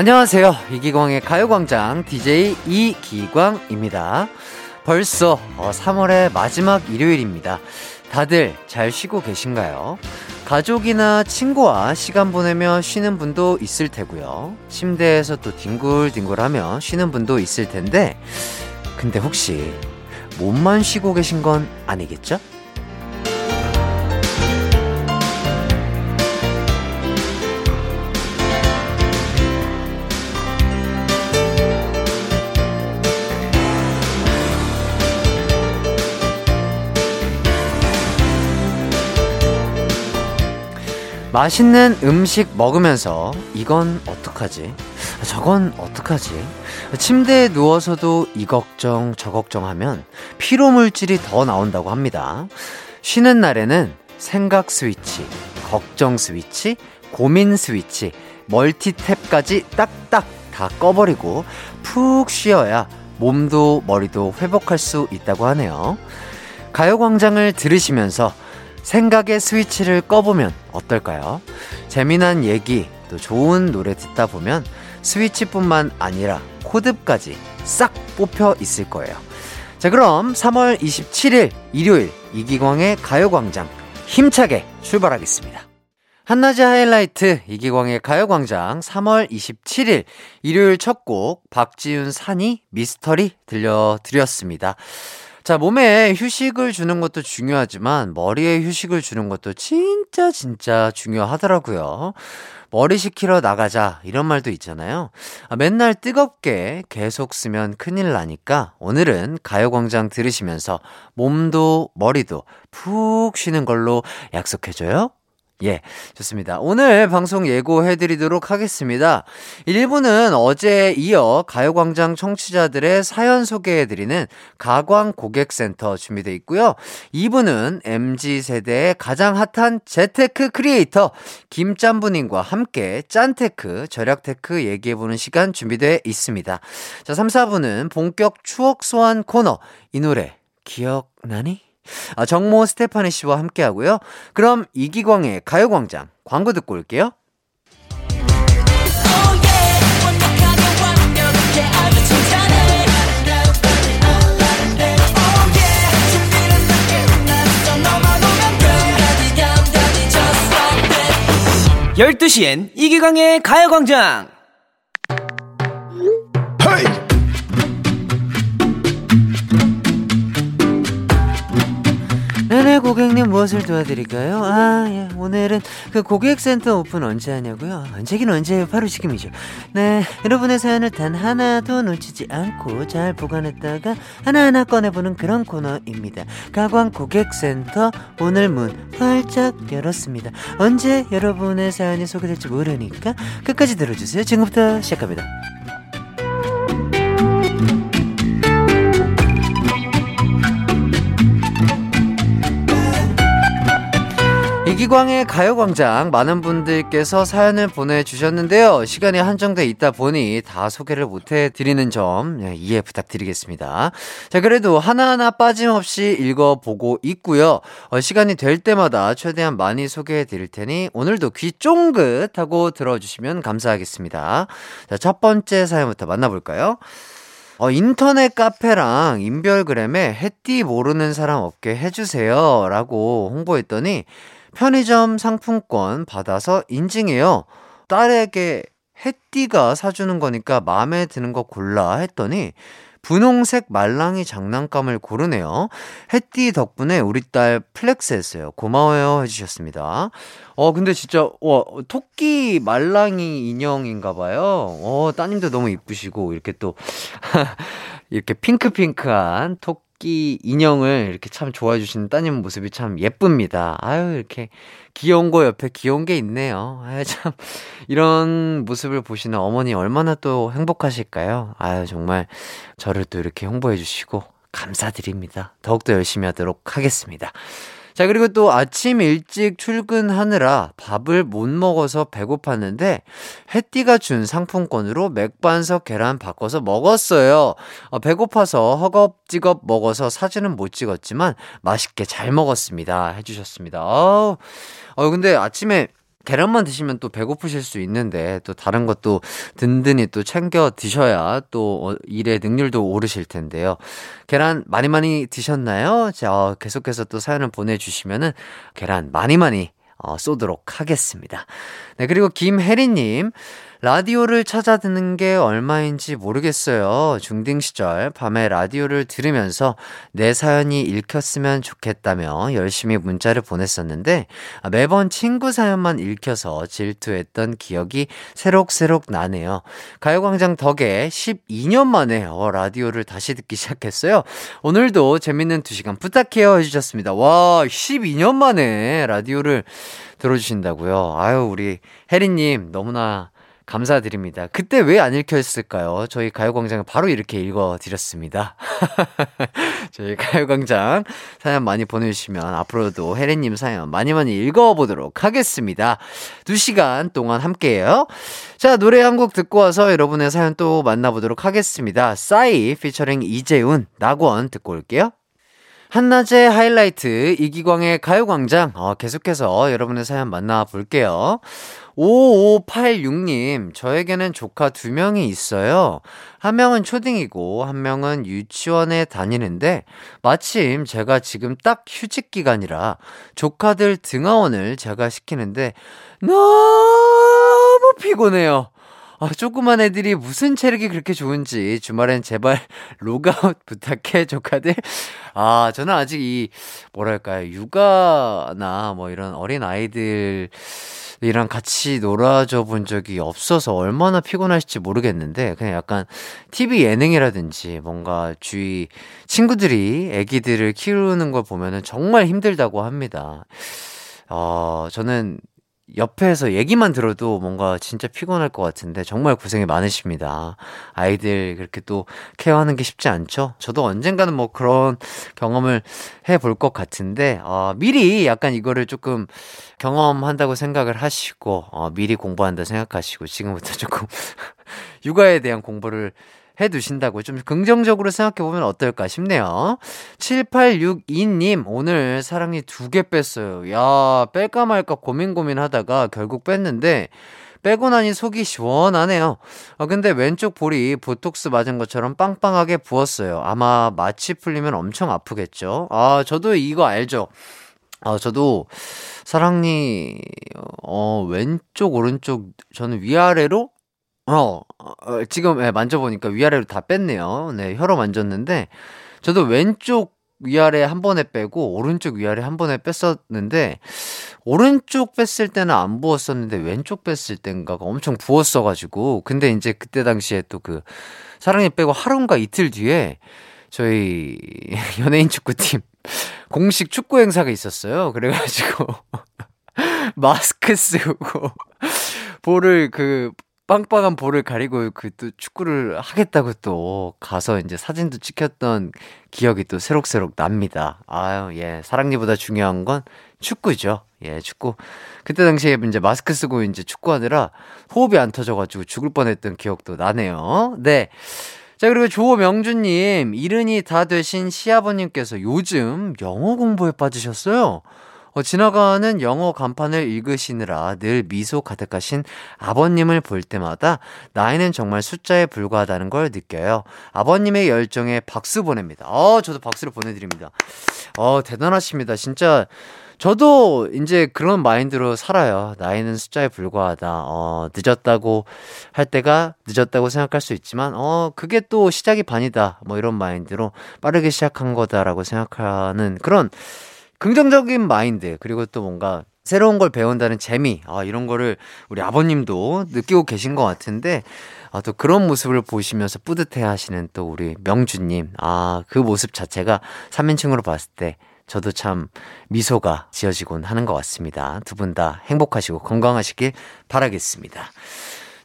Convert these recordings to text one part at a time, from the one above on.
안녕하세요. 이기광의 가요광장 DJ 이기광입니다. 벌써 3월의 어, 마지막 일요일입니다. 다들 잘 쉬고 계신가요? 가족이나 친구와 시간 보내며 쉬는 분도 있을 테고요. 침대에서 또 뒹굴뒹굴하며 쉬는 분도 있을 텐데, 근데 혹시 몸만 쉬고 계신 건 아니겠죠? 맛있는 음식 먹으면서 이건 어떡하지? 저건 어떡하지? 침대에 누워서도 이 걱정 저 걱정하면 피로 물질이 더 나온다고 합니다. 쉬는 날에는 생각 스위치, 걱정 스위치, 고민 스위치, 멀티탭까지 딱딱 다 꺼버리고 푹 쉬어야 몸도 머리도 회복할 수 있다고 하네요. 가요광장을 들으시면서 생각의 스위치를 꺼보면 어떨까요? 재미난 얘기, 또 좋은 노래 듣다 보면 스위치뿐만 아니라 코드까지 싹 뽑혀 있을 거예요. 자, 그럼 3월 27일 일요일 이기광의 가요광장 힘차게 출발하겠습니다. 한낮의 하이라이트 이기광의 가요광장 3월 27일 일요일 첫 곡 박지윤 산이 미스터리 들려드렸습니다. 자, 몸에 휴식을 주는 것도 중요하지만 머리에 휴식을 주는 것도 진짜 진짜 중요하더라고요. 머리 식히러 나가자 이런 말도 있잖아요. 아, 맨날 뜨겁게 계속 쓰면 큰일 나니까 오늘은 가요광장 들으시면서 몸도 머리도 푹 쉬는 걸로 약속해줘요. 예, 좋습니다. 오늘 방송 예고해드리도록 하겠습니다. 1부는 어제 이어 가요광장 청취자들의 사연 소개해드리는 가광 고객센터 준비되어 있고요. 2부는 MZ세대의 가장 핫한 재테크 크리에이터 김짬부님과 함께 짠테크, 절약테크 얘기해보는 시간 준비되어 있습니다. 자, 3, 4부는 본격 추억 소환 코너. 이 노래 기억나니? 아, 정모 스테파니 씨와 함께 하고요. 그럼 이기광의 가요광장 광고 듣고 올게요. 열두 시엔 이기광의 가요광장 네네 고객님 무엇을 도와드릴까요? 아 예, 오늘은 그 고객센터 오픈 언제 하냐고요? 언제긴 언제예요? 바로 지금이죠. 네 여러분의 사연을 단 하나도 놓치지 않고 잘 보관했다가 하나하나 꺼내보는 그런 코너입니다. 가광 고객센터 오늘 문 활짝 열었습니다. 언제 여러분의 사연이 소개될지 모르니까 끝까지 들어주세요. 지금부터 시작합니다 이기광의 가요광장 많은 분들께서 사연을 보내주셨는데요. 시간이 한정돼 있다 보니 다 소개를 못해드리는 점 네, 이해 부탁드리겠습니다. 자, 그래도 하나하나 빠짐없이 읽어보고 있고요. 어, 시간이 될 때마다 최대한 많이 소개해드릴 테니 오늘도 귀 쫑긋 하고 들어주시면 감사하겠습니다. 자, 첫 번째 사연부터 만나볼까요? 어, 인터넷 카페랑 인별그램에 해띠 모르는 사람 없게 해주세요. 라고 홍보했더니 편의점 상품권 받아서 인증해요. 딸에게 햇띠가 사주는 거니까 마음에 드는 거 골라 했더니 분홍색 말랑이 장난감을 고르네요. 햇디 덕분에 우리 딸 flex 했어요. 고마워요 해주셨습니다. 어, 근데 진짜, 와, 토끼 말랑이 인형인가 봐요. 어, 따님도 너무 이쁘시고, 이렇게 또, 이렇게 핑크핑크한 토끼 토끼 인형을 이렇게 참 좋아해 주시는 따님 모습이 참 예쁩니다. 아유, 이렇게 귀여운 거 옆에 귀여운 게 있네요. 아유, 참, 이런 모습을 보시는 어머니 얼마나 또 행복하실까요? 아유, 정말 저를 또 이렇게 홍보해 주시고 감사드립니다. 더욱더 열심히 하도록 하겠습니다. 자, 그리고 또 아침 일찍 출근하느라 밥을 못 먹어서 배고팠는데, 해띠가 준 상품권으로 맥반석 계란 바꿔서 먹었어요. 어, 배고파서 허겁지겁 먹어서 사진은 못 찍었지만, 맛있게 잘 먹었습니다. 해주셨습니다. 어, 어 근데 아침에 계란만 드시면 또 배고프실 수 있는데 또 다른 것도 든든히 또 챙겨 드셔야 또 어, 일의 능률도 오르실 텐데요. 계란 많이 많이 드셨나요? 자, 어, 계속해서 또 사연을 보내주시면은 계란 많이 많이 어, 쏘도록 하겠습니다. 네, 그리고 김혜리님. 라디오를 찾아 듣는 게 얼마인지 모르겠어요. 중딩 시절 밤에 라디오를 들으면서 내 사연이 읽혔으면 좋겠다며 열심히 문자를 보냈었는데 매번 친구 사연만 읽혀서 질투했던 기억이 새록새록 나네요. 가요광장 덕에 12년 만에 어, 라디오를 다시 듣기 시작했어요. 오늘도 재밌는 2시간 부탁해요 해주셨습니다. 와, 12년 만에 라디오를 들어주신다고요. 아유, 우리 혜리님 너무나 감사드립니다. 그때 왜 안 읽혔을까요? 저희 가요광장을 바로 이렇게 읽어드렸습니다. 저희 가요광장 사연 많이 보내주시면 앞으로도 혜리님 사연 많이 많이 읽어보도록 하겠습니다. 두 시간 동안 함께해요. 자, 노래 한 곡 듣고 와서 여러분의 사연 또 만나보도록 하겠습니다. 싸이 피처링 이재훈, 낙원 듣고 올게요. 한낮의 하이라이트 이기광의 가요광장 어, 계속해서 여러분의 사연 만나볼게요. 5586님, 저에게는 조카 두 명이 있어요. 한 명은 초딩이고, 한 명은 유치원에 다니는데, 마침 제가 지금 딱 휴직 기간이라 조카들 등하원을 제가 시키는데, 너무 피곤해요. 아, 조그만 애들이 무슨 체력이 그렇게 좋은지 주말엔 제발 로그아웃 부탁해 조카들. 아, 저는 아직 이 뭐랄까요 육아나 뭐 이런 어린 아이들 이랑 같이 놀아줘 본 적이 없어서 얼마나 피곤하실지 모르겠는데 그냥 약간 TV 예능이라든지 뭔가 주위 친구들이 아기들을 키우는 걸 보면은 정말 힘들다고 합니다. 어, 저는 옆에서 얘기만 들어도 뭔가 진짜 피곤할 것 같은데 정말 고생이 많으십니다. 아이들 그렇게 또 케어하는 게 쉽지 않죠? 저도 언젠가는 뭐 그런 경험을 해볼 것 같은데, 어, 미리 약간 이거를 조금 경험한다고 생각을 하시고, 어, 미리 공부한다 생각하시고, 지금부터 조금 육아에 대한 공부를 해 두신다고 좀 긍정적으로 생각해 보면 어떨까 싶네요. 7862님, 오늘 사랑니 두 개 뺐어요. 야, 뺄까 말까 고민 고민 하다가 결국 뺐는데, 빼고 나니 속이 시원하네요. 어, 근데 왼쪽 볼이 보톡스 맞은 것처럼 빵빵하게 부었어요. 아마 마취 풀리면 엄청 아프겠죠? 아, 저도 이거 알죠? 아, 저도 사랑니, 어, 왼쪽, 오른쪽, 저는 위아래로 어, 어 지금 네, 만져보니까 위아래로 다 뺐네요. 네, 혀로 만졌는데, 저도 왼쪽 위아래 한 번에 빼고, 오른쪽 위아래 한 번에 뺐었는데, 오른쪽 뺐을 때는 안 부었었는데, 왼쪽 뺐을 땐가가 엄청 부었어가지고, 근데 이제 그때 당시에 또 그, 사랑이 빼고 하루인가 이틀 뒤에, 저희 연예인 축구팀 공식 축구 행사가 있었어요. 그래가지고, 마스크 쓰고, 볼을 그 빵빵한 볼을 가리고 그 또 축구를 하겠다고 또 가서 이제 사진도 찍혔던 기억이 또 새록새록 납니다. 아유, 예. 사랑니보다 중요한 건 축구죠. 예, 축구. 그때 당시에 이제 마스크 쓰고 이제 축구하느라 호흡이 안 터져가지고 죽을 뻔 했던 기억도 나네요. 네. 자, 그리고 조명주님, 이른이 다 되신 시아버님께서 요즘 영어 공부에 빠지셨어요. 어, 지나가는 영어 간판을 읽으시느라 늘 미소 가득하신 아버님을 볼 때마다 나이는 정말 숫자에 불과하다는 걸 느껴요. 아버님의 열정에 박수 보냅니다. 어, 저도 박수를 보내드립니다. 어, 대단하십니다. 진짜. 저도 이제 그런 마인드로 살아요. 나이는 숫자에 불과하다. 어, 늦었다고 할 때가 늦었다고 생각할 수 있지만, 어, 그게 또 시작이 반이다. 뭐 이런 마인드로 빠르게 시작한 거다라고 생각하는 그런 긍정적인 마인드 그리고 또 뭔가 새로운 걸 배운다는 재미 아 이런 거를 우리 아버님도 느끼고 계신 것 같은데 아, 또 그런 모습을 보시면서 뿌듯해 하시는 또 우리 명주님 아 그 모습 자체가 3인칭으로 봤을 때 저도 참 미소가 지어지곤 하는 것 같습니다. 두 분 다 행복하시고 건강하시길 바라겠습니다.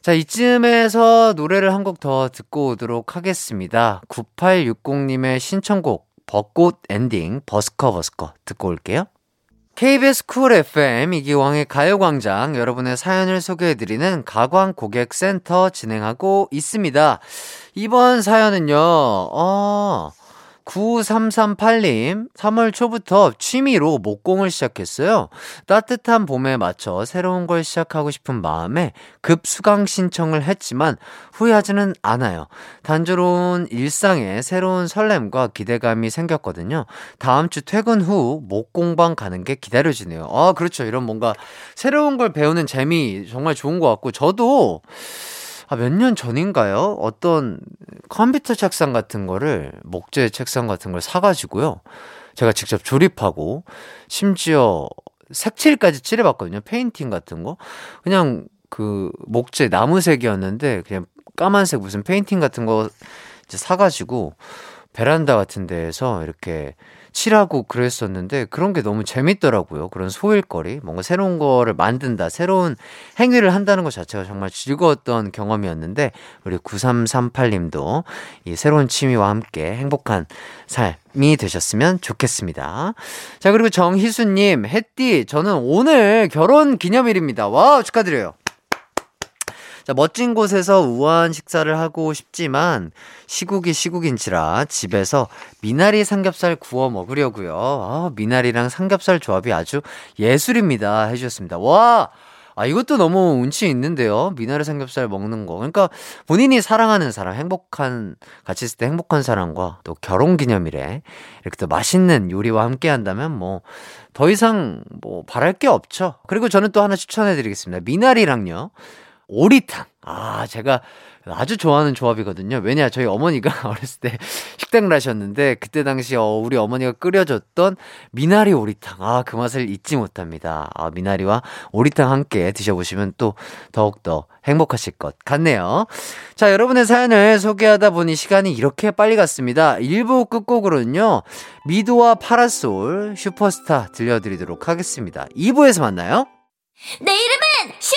자, 이쯤에서 노래를 한 곡 더 듣고 오도록 하겠습니다. 9860님의 신청곡 벚꽃 엔딩 버스커 버스커 듣고 올게요. KBS 쿨 FM 이기광의 가요광장 여러분의 사연을 소개해드리는 가광 고객센터 진행하고 있습니다. 이번 사연은요, 어, 9338님, 3월 초부터 취미로 목공을 시작했어요. 따뜻한 봄에 맞춰 새로운 걸 시작하고 싶은 마음에 급 수강 신청을 했지만 후회하지는 않아요. 단조로운 일상에 새로운 설렘과 기대감이 생겼거든요. 다음 주 퇴근 후 목공방 가는 게 기다려지네요. 아, 그렇죠. 이런 뭔가 새로운 걸 배우는 재미 정말 좋은 것 같고, 저도 아, 몇 년 전인가요? 어떤 컴퓨터 책상 같은 거를, 목재 책상 같은 걸 사가지고요. 제가 직접 조립하고, 심지어 색칠까지 칠해봤거든요. 페인팅 같은 거. 그냥 그 목재 나무색이었는데, 그냥 까만색 무슨 페인팅 같은 거 사가지고, 베란다 같은 데에서 이렇게 칠하고 그랬었는데 그런 게 너무 재밌더라고요. 그런 소일거리. 뭔가 새로운 거를 만든다. 새로운 행위를 한다는 것 자체가 정말 즐거웠던 경험이었는데 우리 9338님도 이 새로운 취미와 함께 행복한 삶이 되셨으면 좋겠습니다. 자, 그리고 정희수님, 햇띠, 저는 오늘 결혼 기념일입니다. 와, 축하드려요. 자, 멋진 곳에서 우아한 식사를 하고 싶지만 시국이 시국인지라 집에서 미나리 삼겹살 구워 먹으려고요. 아, 미나리랑 삼겹살 조합이 아주 예술입니다. 해주셨습니다. 와! 아, 이것도 너무 운치 있는데요. 미나리 삼겹살 먹는 거. 그러니까 본인이 사랑하는 사람, 행복한, 같이 있을 때 행복한 사람과 또 결혼 기념일에 이렇게 또 맛있는 요리와 함께 한다면 뭐, 더 이상 뭐, 바랄 게 없죠. 그리고 저는 또 하나 추천해 드리겠습니다. 미나리랑요. 오리탕. 아, 제가 아주 좋아하는 조합이거든요. 왜냐, 저희 어머니가 어렸을 때 식당을 하셨는데, 그때 당시 어, 우리 어머니가 끓여줬던 미나리 오리탕. 아, 그 맛을 잊지 못합니다. 아, 미나리와 오리탕 함께 드셔보시면 또 더욱더 행복하실 것 같네요. 자, 여러분의 사연을 소개하다 보니 시간이 이렇게 빨리 갔습니다. 1부 끝곡으로는요, 미도와 파라솔 슈퍼스타 들려드리도록 하겠습니다. 2부에서 만나요. 내 이름은 슈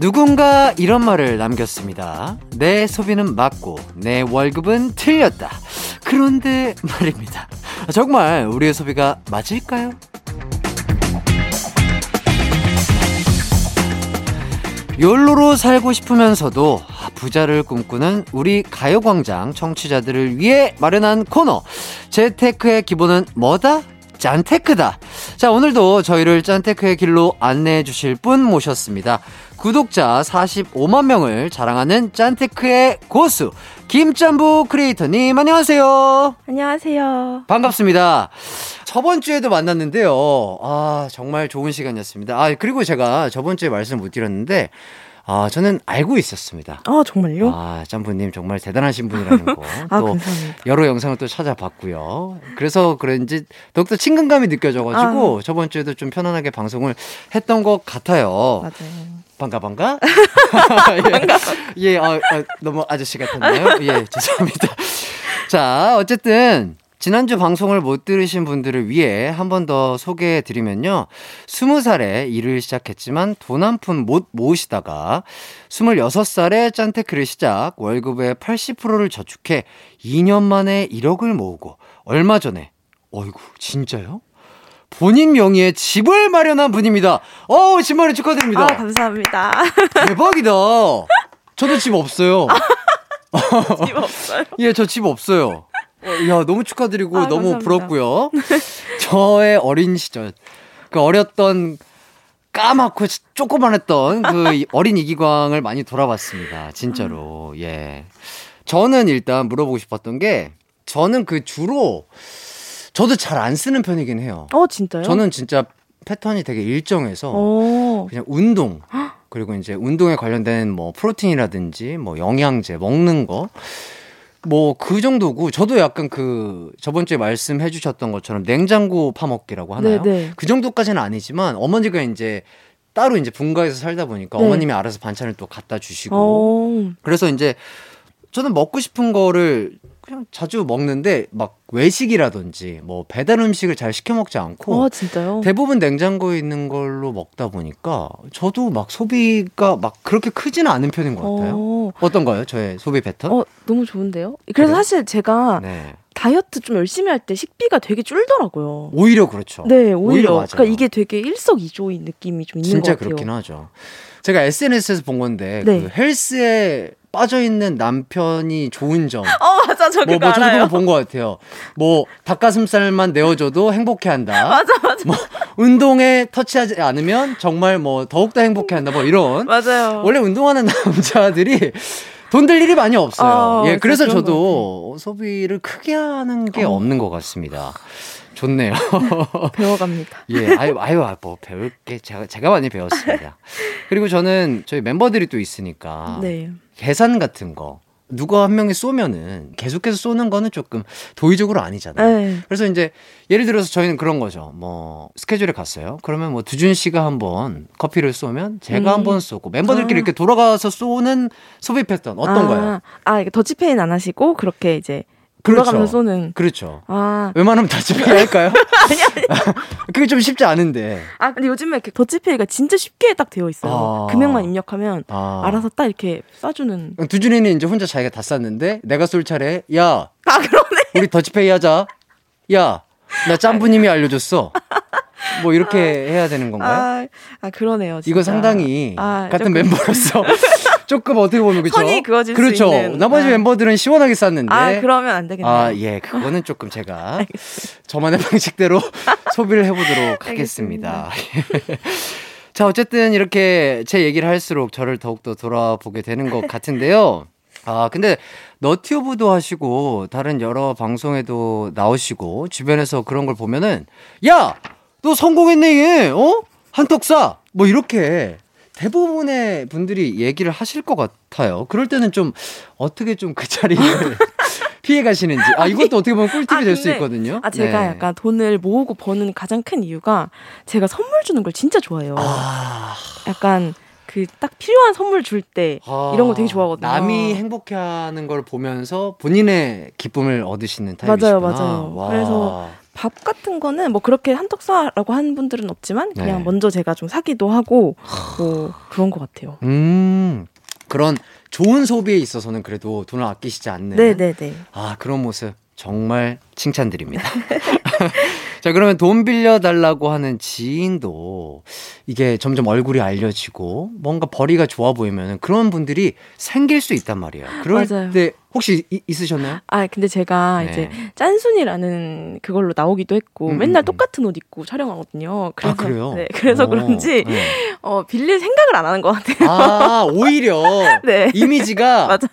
누군가 이런 말을 남겼습니다. 내 소비는 맞고 내 월급은 틀렸다. 그런데 말입니다. 정말 우리의 소비가 맞을까요? 욜로로 살고 싶으면서도 부자를 꿈꾸는 우리 가요광장 청취자들을 위해 마련한 코너. 재테크의 기본은 뭐다? 짠테크다. 자, 오늘도 저희를 짠테크의 길로 안내해 주실 분 모셨습니다. 구독자 45만 명을 자랑하는 짠테크의 고수, 김짬부 크리에이터님, 안녕하세요. 안녕하세요. 반갑습니다. 저번 주에도 만났는데요. 아, 정말 좋은 시간이었습니다. 아, 그리고 제가 저번 주에 말씀 못 드렸는데, 아, 저는 알고 있었습니다. 아, 정말요? 아, 짬부님 정말 대단하신 분이라는 거. 아, 또 감사합니다. 여러 영상을 또 찾아봤고요. 그래서 그런지 더욱더 친근감이 느껴져가지고 저번 주에도 좀 편안하게 방송을 했던 것 같아요. 맞아요. 반가 반가. 예, 예 아, 아, 너무 아저씨 같았나요? 예, 죄송합니다. 자, 어쨌든 지난주 방송을 못 들으신 분들을 위해 한 번 더 소개해 드리면요. 20살에 일을 시작했지만 돈 한 푼 못 모으시다가 26살에 짠테크를 시작 월급의 80%를 저축해 2년 만에 1억을 모으고 얼마 전에 어이구 진짜요? 본인 명의의 집을 마련한 분입니다. 어우, 진만에 축하드립니다. 아, 감사합니다. 대박이다. 저도 집 없어요. 집 없어요. 예, 저 집 없어요. 어, 야, 너무 축하드리고 아, 너무 감사합니다. 부럽고요. 저의 어린 시절, 그 어렸던 까맣고 조그만했던 그 이- 어린 이기광을 많이 돌아봤습니다. 진짜로. 예. 저는 일단 물어보고 싶었던 게 저는 그 주로 저도 잘 안 쓰는 편이긴 해요. 어, 진짜요? 저는 진짜 패턴이 되게 일정해서 어. 그냥 운동 그리고 이제 운동에 관련된 뭐 프로틴이라든지 뭐 영양제 먹는 거 뭐 그 정도고 저도 약간 그 저번 주에 말씀해 주셨던 것처럼 냉장고 파먹기라고 하나요? 네네. 그 정도까지는 아니지만 어머니가 이제 따로 이제 분가해서 살다 보니까 네. 어머님이 알아서 반찬을 또 갖다 주시고 어. 그래서 이제 저는 먹고 싶은 거를 그냥 자주 먹는데 막 외식이라든지 뭐 배달 음식을 잘 시켜 먹지 않고 어, 진짜요? 대부분 냉장고에 있는 걸로 먹다 보니까 저도 막 소비가 막 그렇게 크지는 않은 편인 것 같아요. 어, 어떤가요? 저의 소비 패턴? 어, 너무 좋은데요? 그래서 그래요? 사실 제가 네. 다이어트 좀 열심히 할 때 식비가 되게 줄더라고요. 오히려 그렇죠. 네, 오히려. 맞아요. 그러니까 이게 되게 일석이조인 느낌이 좀 있는 진짜 것 같아요. 그렇긴 하죠. 제가 SNS에서 본 건데 네. 그 헬스에 빠져 있는 남편이 좋은 점. 어, 맞아. 저 뭐, 뭐 저도 알아요. 그거 본것 같아요. 뭐 닭가슴살만 내어줘도 행복해 한다. 맞아, 맞아. 뭐 운동에 터치하지 않으면 정말 뭐 더욱더 행복해 한다. 뭐 이런. 맞아요. 원래 운동하는 남자들이 돈 들 일이 많이 없어요. 어, 예, 그래서 저도 소비를 크게 하는 게 어. 없는 것 같습니다. 좋네요. 배워갑니다. 예, 아유, 아유, 아, 뭐 배울 게 제가 제가 많이 배웠습니다. 그리고 저는 저희 멤버들이 또 있으니까 네. 계산 같은 거 누가 한 명이 쏘면은 계속해서 쏘는 거는 조금 도의적으로 아니잖아요. 네. 그래서 이제 예를 들어서 저희는 그런 거죠. 뭐 스케줄에 갔어요. 그러면 뭐 두준 씨가 한번 커피를 쏘면 제가 음. 한번 쏘고 멤버들끼리 아. 이렇게 돌아가서 쏘는 소비 패턴 어떤 아, 거예요? 아, 이게 더치페이는 안 하시고 그렇게 이제 그렇죠. 돌아가면서 쏘는. 그렇죠. 아, 웬만하면 다 집에 할까요? 그게 좀 쉽지 않은데. 아 근데 요즘에 이렇게 더치페이가 진짜 쉽게 딱 되어 있어요. 아. 금액만 입력하면 아. 알아서 딱 이렇게 쏴주는. 두준이는 이제 혼자 자기가 다 쌌는데 내가 쏠 차례 야 아 그러네. 우리 더치페이 하자. 야 나 짬부님이 알려줬어. 뭐 이렇게 해야 되는 건가요? 아, 아 그러네요. 진짜. 이거 상당히 아, 같은 조금 멤버로서 조금 어떻게 보면 그렇죠. 선이 그어질 수 그렇죠. 있는. 나머지 아. 멤버들은 시원하게 쌌는데. 아 그러면 안 되겠네요. 아, 예, 그거는 조금 제가 저만의 방식대로 소비를 해보도록 하겠습니다. 자, 어쨌든 이렇게 제 얘기를 할수록 저를 더욱더 돌아보게 되는 것 같은데요. 아, 근데 너튜브도 하시고 다른 여러 방송에도 나오시고 주변에서 그런 걸 보면은 야, 너 성공했네 얘. 어? 한턱 쏴. 뭐 이렇게 대부분의 분들이 얘기를 하실 것 같아요. 그럴 때는 좀 어떻게 좀 그 자리를 피해 가시는지. 아, 이것도 어떻게 보면 꿀팁이 아, 될수 근데- 있거든요. 아 제가 네. 약간 돈을 모으고 버는 가장 큰 이유가 제가 선물 주는 걸 진짜 좋아해요. 아, 약간 그딱 필요한 선물 줄때 아, 이런 거 되게 좋아하거든요. 남이 행복해하는 걸 보면서 본인의 기쁨을 얻으시는 타입이시구나. 맞아요, 맞아요. 와. 그래서 밥 같은 거는 뭐 그렇게 한턱 쏴라고 하는 분들은 없지만 그냥 네. 먼저 제가 좀 사기도 하고 뭐 그런 것 같아요. 음, 그런 좋은 소비에 있어서는 그래도 돈을 아끼시지 않는. 네네네. 아, 그런 모습 정말 칭찬드립니다. 자, 그러면 돈 빌려달라고 하는 지인도 이게 점점 얼굴이 알려지고 뭔가 벌이가 좋아 보이면 그런 분들이 생길 수 있단 말이에요. 그럴 맞아요. 때 혹시 이- 있으셨나요? 아 근데 제가 네. 이제 짠순이라는 그걸로 나오기도 했고 음, 맨날 음, 음. 똑같은 옷 입고 촬영하거든요. 그래서 아, 그래요? 네, 그래서 오, 그런지 네. 어, 빌릴 생각을 안 하는 것 같아요. 아, 오히려 네. 이미지가 맞아.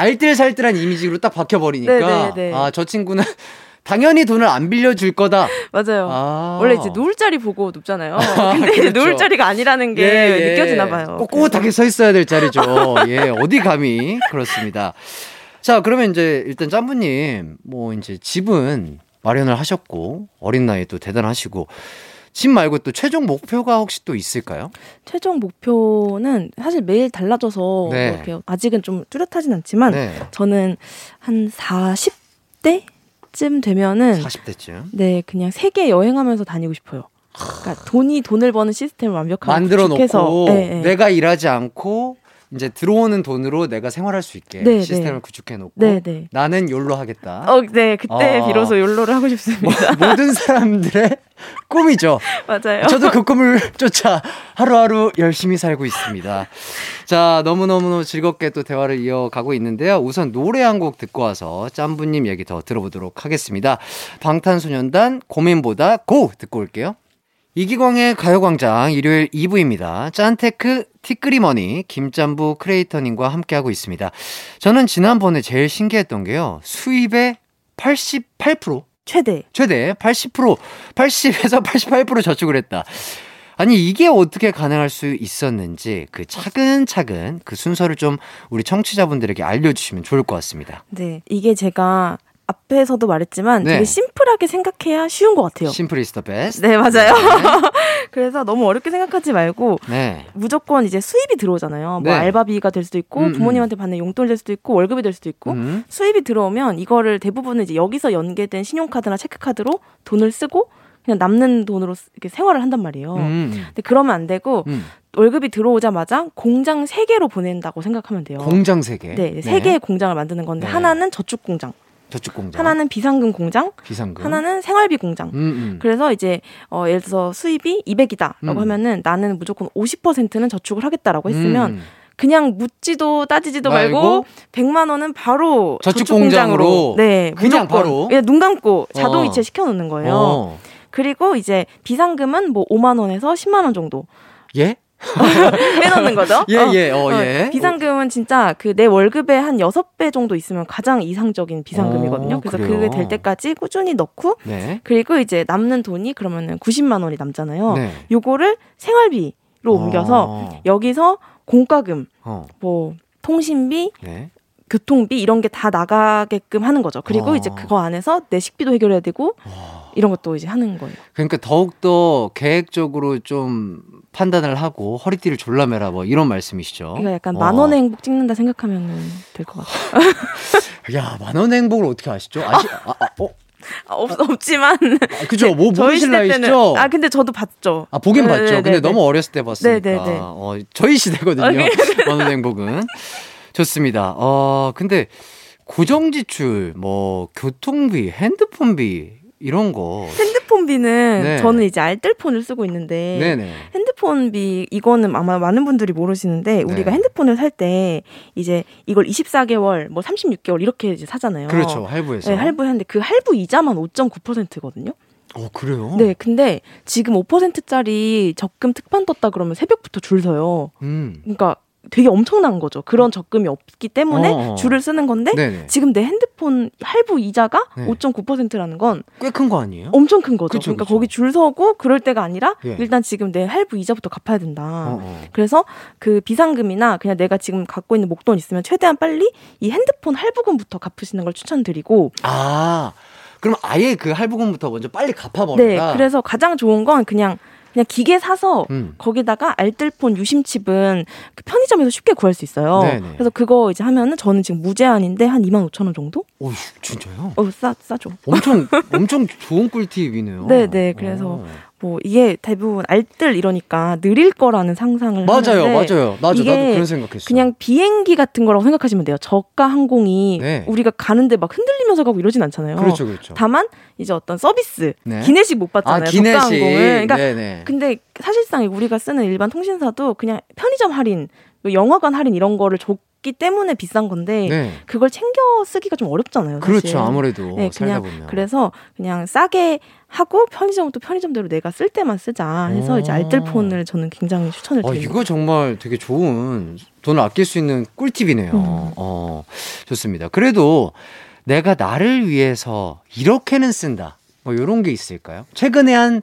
알뜰살뜰한 이미지로 딱 박혀버리니까 네, 네, 네. 아, 저 친구는 당연히 돈을 안 빌려줄 거다. 맞아요. 아. 원래 이제 누울 자리 보고 눕잖아요. 근데 이제 그렇죠. 누울 자리가 아니라는 게 예, 예. 느껴지나 봐요. 꼿꼿하게 서 있어야 될 자리죠. 예, 어디 감히 그렇습니다. 자, 그러면 이제 일단 짬부님 뭐 이제 집은 마련을 하셨고 어린 나이에 또 대단하시고 집 말고 또 최종 목표가 혹시 또 있을까요? 최종 목표는 사실 매일 달라져서 네. 뭐 아직은 좀 뚜렷하진 않지만 네, 저는 한 40대 쯤 되면은 40대쯤 네 그냥 세계 여행하면서 다니고 싶어요. 그러니까 돈이 돈을 버는 시스템을 완벽하게 만들어 놓고 네, 네. 내가 일하지 않고 이제 들어오는 돈으로 내가 생활할 수 있게 네, 시스템을 네. 구축해 놓고 네, 네. 나는 욜로 하겠다. 어, 네 그때 아. 비로소 욜로를 하고 싶습니다. 모든 사람들의 꿈이죠. 맞아요. 저도 그 꿈을 쫓아 하루하루 열심히 살고 있습니다. 자, 너무너무 즐겁게 또 대화를 이어가고 있는데요. 우선 노래 한 곡 듣고 와서 짬부님 얘기 더 들어보도록 하겠습니다. 방탄소년단 고민보다 고! 듣고 올게요. 이기광의 가요광장 일요일 2부입니다. 짠테크 티끌이머니 김짬부 크리에이터님과 함께하고 있습니다. 저는 지난번에 제일 신기했던 게요. 수입의 88% 최대. 최대 80% 80에서 88% 저축을 했다. 아니 이게 어떻게 가능할 수 있었는지 그 차근차근 그 순서를 좀 우리 청취자분들에게 알려주시면 좋을 것 같습니다. 네 이게 제가 앞에서도 말했지만 네. 되게 심플하게 생각해야 쉬운 것 같아요. 심플 is the best. 네, 맞아요. 그래서 너무 어렵게 생각하지 말고 네. 무조건 이제 수입이 들어오잖아요. 네. 뭐 알바비가 될 수도 있고 음, 음. 부모님한테 받는 용돈이 될 수도 있고 월급이 될 수도 있고 음. 수입이 들어오면 이거를 대부분은 이제 여기서 연계된 신용카드나 체크카드로 돈을 쓰고 그냥 남는 돈으로 쓰- 이렇게 생활을 한단 말이에요. 음. 근데 그러면 안 되고 음. 월급이 들어오자마자 공장 세 개로 보낸다고 생각하면 돼요. 공장 세 개. 네, 세 개의 공장을 만드는 건데 네. 하나는 저축 공장, 저축 공장. 하나는 비상금 공장, 비상금. 하나는 생활비 공장. 음, 음. 그래서 이제 어 예를 들어서 수입이 200이다라고 음. 하면은 나는 무조건 50%는 저축을 하겠다라고 했으면 음. 그냥 묻지도 따지지도 말고, 말고 100만 원은 바로 저축 저축 공장으로 네, 그냥 바로? 예, 눈 감고 자동 어. 이체 시켜 놓는 거예요. 어. 그리고 이제 비상금은 뭐 5만 원에서 10만 원 정도 예? 빼놓는 거죠. 예, 어. 예, 어, 예. 비상금은 진짜 그 내 월급의 한 6배 정도 있으면 가장 이상적인 비상금이거든요. 어, 그래서 그래요? 그게 될 때까지 꾸준히 넣고 네. 그리고 이제 남는 돈이 그러면은 90만 원이 남잖아요. 네. 요거를 생활비로 옮겨서 어. 여기서 공과금, 어. 뭐 통신비, 네. 교통비 이런 게 다 나가게끔 하는 거죠. 그리고 어. 이제 그거 안에서 내 식비도 해결해야 되고 이런 것도 이제 하는 거예요. 그러니까 더욱 더 계획적으로 좀 판단을 하고 허리띠를 졸라매라 뭐 이런 말씀이시죠. 그러니까 약간 어. 만 원의 행복 찍는다 생각하면 될 것 같아요. 야, 만 원의 행복을 어떻게 아시죠? 아시, 아, 아, 어, 아, 없, 없지만 아, 그죠? 뭐 저희 모르실 시대 때는 나이시죠? 아 근데 저도 봤죠. 아, 보긴 네, 봤죠. 네, 근데 네, 너무 네. 어렸을 때 봤으니까. 네, 네, 네. 어, 저희 시대거든요. 아, 그래요? 만원 행복은. 좋습니다. 어, 근데 고정 지출, 뭐 교통비, 핸드폰비 이런 거. 핸 드폰비는 네. 저는 이제 알뜰폰을 쓰고 있는데 네네. 핸드폰비 이거는 아마 많은 분들이 모르시는데 우리가 네. 핸드폰을 살 때 이제 이걸 24개월 뭐 36개월 이렇게 이제 사잖아요. 그렇죠. 할부에서. 네, 할부했는데 그 할부 이자만 5.9%거든요. 어, 그래요? 네, 근데 지금 5%짜리 적금 특판 떴다 그러면 새벽부터 줄 서요. 음. 그러니까 되게 엄청난 거죠. 그런 적금이 없기 때문에 어. 줄을 쓰는 건데 네네. 지금 내 핸드폰 할부 이자가 네. 5.9%라는 건 꽤 큰 거 아니에요? 엄청 큰 거죠. 그쵸, 그러니까 그쵸. 거기 줄 서고 그럴 때가 아니라 예. 일단 지금 내 할부 이자부터 갚아야 된다. 어, 어. 그래서 그 비상금이나 그냥 내가 지금 갖고 있는 목돈 있으면 최대한 빨리 이 핸드폰 할부금부터 갚으시는 걸 추천드리고 아, 그럼 아예 그 할부금부터 먼저 빨리 네, 갚아버려라. 그래서 가장 좋은 건 그냥 그냥 기계 사서 음. 거기다가 알뜰폰 유심칩은 그 편의점에서 쉽게 구할 수 있어요. 네네. 그래서 그거 이제 하면은 저는 지금 무제한인데 한 2만 5천 원 정도? 오, 진짜요? 어, 싸 싸죠. 엄청 엄청 좋은 꿀팁이네요. 네, 네. 그래서 어. 뭐 이게 대부분 알뜰 이러니까 느릴 거라는 상상을 맞아요, 맞아요. 맞아, 나도 이게 그런 생각했어. 그냥 비행기 같은 거라고 생각하시면 돼요. 저가 항공이 네. 우리가 가는데 막 흔들리면서 가고 이러진 않잖아요. 그렇죠, 그렇죠. 다만 이제 어떤 서비스 네. 기내식 못 아, 받잖아요. 기내식. 저가 항공을. 그러니까 네네. 근데 사실상 우리가 쓰는 일반 통신사도 그냥 편의점 할인, 뭐 영화관 할인 이런 거를 줬기 때문에 비싼 건데 네. 그걸 챙겨 쓰기가 좀 어렵잖아요. 사실. 그렇죠. 아무래도 네, 살다 그냥 보면. 그래서 그냥 싸게 하고 편의점은 또 편의점대로 내가 쓸 때만 쓰자 해서 이제 오. 알뜰폰을 저는 굉장히 추천을 어, 드립니다. 이거 정말 되게 좋은 돈을 아낄 수 있는 꿀팁이네요. 음. 어, 좋습니다. 그래도 내가 나를 위해서 이렇게는 쓴다. 뭐 이런 게 있을까요? 최근에 한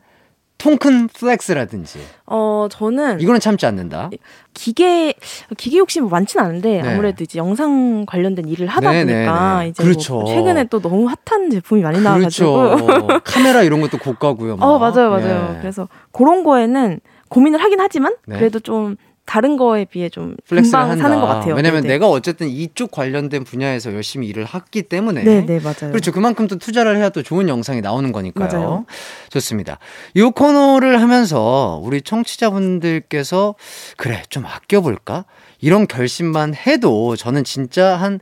통큰 flex라든지 어 저는 이거는 참지 않는다. 기계 기계 욕심이 많진 않은데 네. 아무래도 이제 영상 관련된 일을 하다 네, 네, 보니까 네. 이제 그렇죠. 뭐 최근에 또 너무 핫한 제품이 많이 나와가지고 그렇죠. 카메라 이런 것도 고가고요. 막. 어 맞아요 맞아요. 예. 그래서 그런 거에는 고민을 하긴 하지만 네. 그래도 좀 다른 거에 비해 좀 flex를 금방 한다. 사는 것 같아요. 왜냐면 네네. 내가 어쨌든 이쪽 관련된 분야에서 열심히 일을 했기 때문에 네 네 맞아요. 그렇죠. 그만큼 또 투자를 해야 또 좋은 영상이 나오는 거니까요. 맞아요. 좋습니다. 이 코너를 하면서 우리 청취자분들께서 그래 좀 아껴볼까 이런 결심만 해도 저는 진짜 한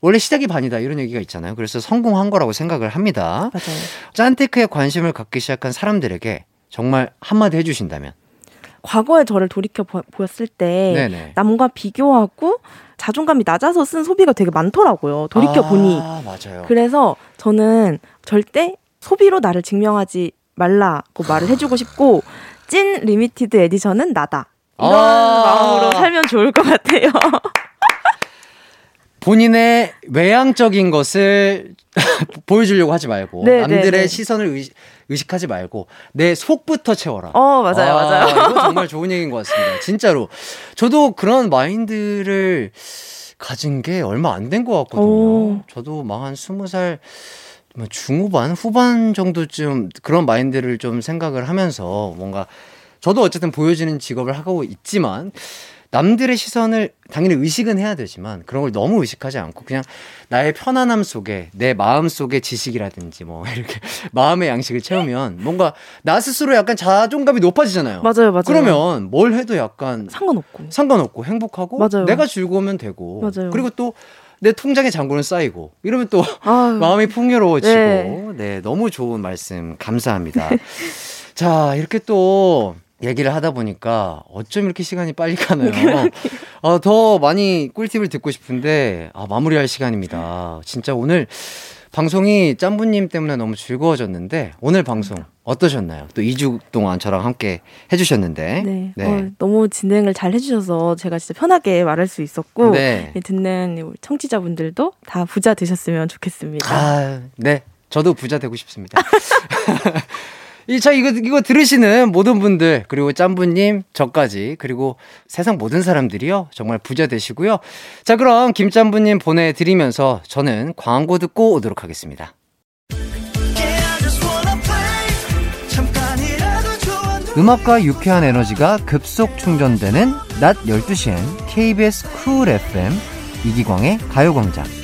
원래 시작이 반이다 이런 얘기가 있잖아요. 그래서 성공한 거라고 생각을 합니다. 맞아요. 짠테크에 관심을 갖기 시작한 사람들에게 정말 한마디 해주신다면. 과거의 저를 돌이켜 보, 보였을 때 네네. 남과 비교하고 자존감이 낮아서 쓴 소비가 되게 많더라고요. 돌이켜 보니. 아, 맞아요. 그래서 저는 절대 소비로 나를 증명하지 말라고 말을 해주고 싶고 찐 limited edition은 나다. 이런 아. 마음으로 살면 좋을 것 같아요. 본인의 외향적인 것을 보여주려고 하지 말고 네, 남들의 네, 네. 시선을 의식, 의식 하지 말고 내 속부터 채워라. 어 맞아요 아, 맞아요. 이거 정말 좋은 얘기인 것 같습니다. 진짜로 저도 그런 마인드를 가진 게 얼마 안 된 것 같거든요. 오. 저도 막 한 스무 살뭐 중후반, 후반 정도쯤 그런 마인드를 좀 생각을 하면서 뭔가 저도 어쨌든 보여지는 직업을 하고 있지만 남들의 시선을 당연히 의식은 해야 되지만 그런 걸 너무 의식하지 않고 그냥 나의 편안함 속에 내 마음 속에 지식이라든지 뭐 이렇게 마음의 양식을 채우면 뭔가 나 스스로 약간 자존감이 높아지잖아요. 맞아요, 맞아요. 그러면 뭘 해도 약간 상관없고. 상관없고 행복하고 맞아요. 내가 즐거우면 되고 맞아요. 그리고 또 내 통장에 잔고는 쌓이고 이러면 또 마음이 풍요로워지고 네. 네. 너무 좋은 말씀 감사합니다. 자 이렇게 또 얘기를 하다 보니까 어쩜 이렇게 시간이 빨리 가나요? 어, 더 많이 꿀팁을 듣고 싶은데 아, 마무리할 시간입니다. 진짜 오늘 방송이 짬부님 때문에 너무 즐거워졌는데 오늘 방송 어떠셨나요? 또 2주 동안 저랑 함께 해주셨는데 네. 어, 너무 진행을 잘 해주셔서 제가 진짜 편하게 말할 수 있었고 네. 이 듣는 청취자분들도 다 부자 되셨으면 좋겠습니다. 아, 네. 저도 부자 되고 싶습니다. 이, 자, 이거, 이거 들으시는 모든 분들, 그리고 짬부님, 저까지, 그리고 세상 모든 사람들이요. 정말 부자 되시고요. 자, 그럼 김짬부님 보내드리면서 저는 광고 듣고 오도록 하겠습니다. 음악과 유쾌한 에너지가 급속 충전되는 낮 12시엔 KBS 쿨 FM 이기광의 가요광장.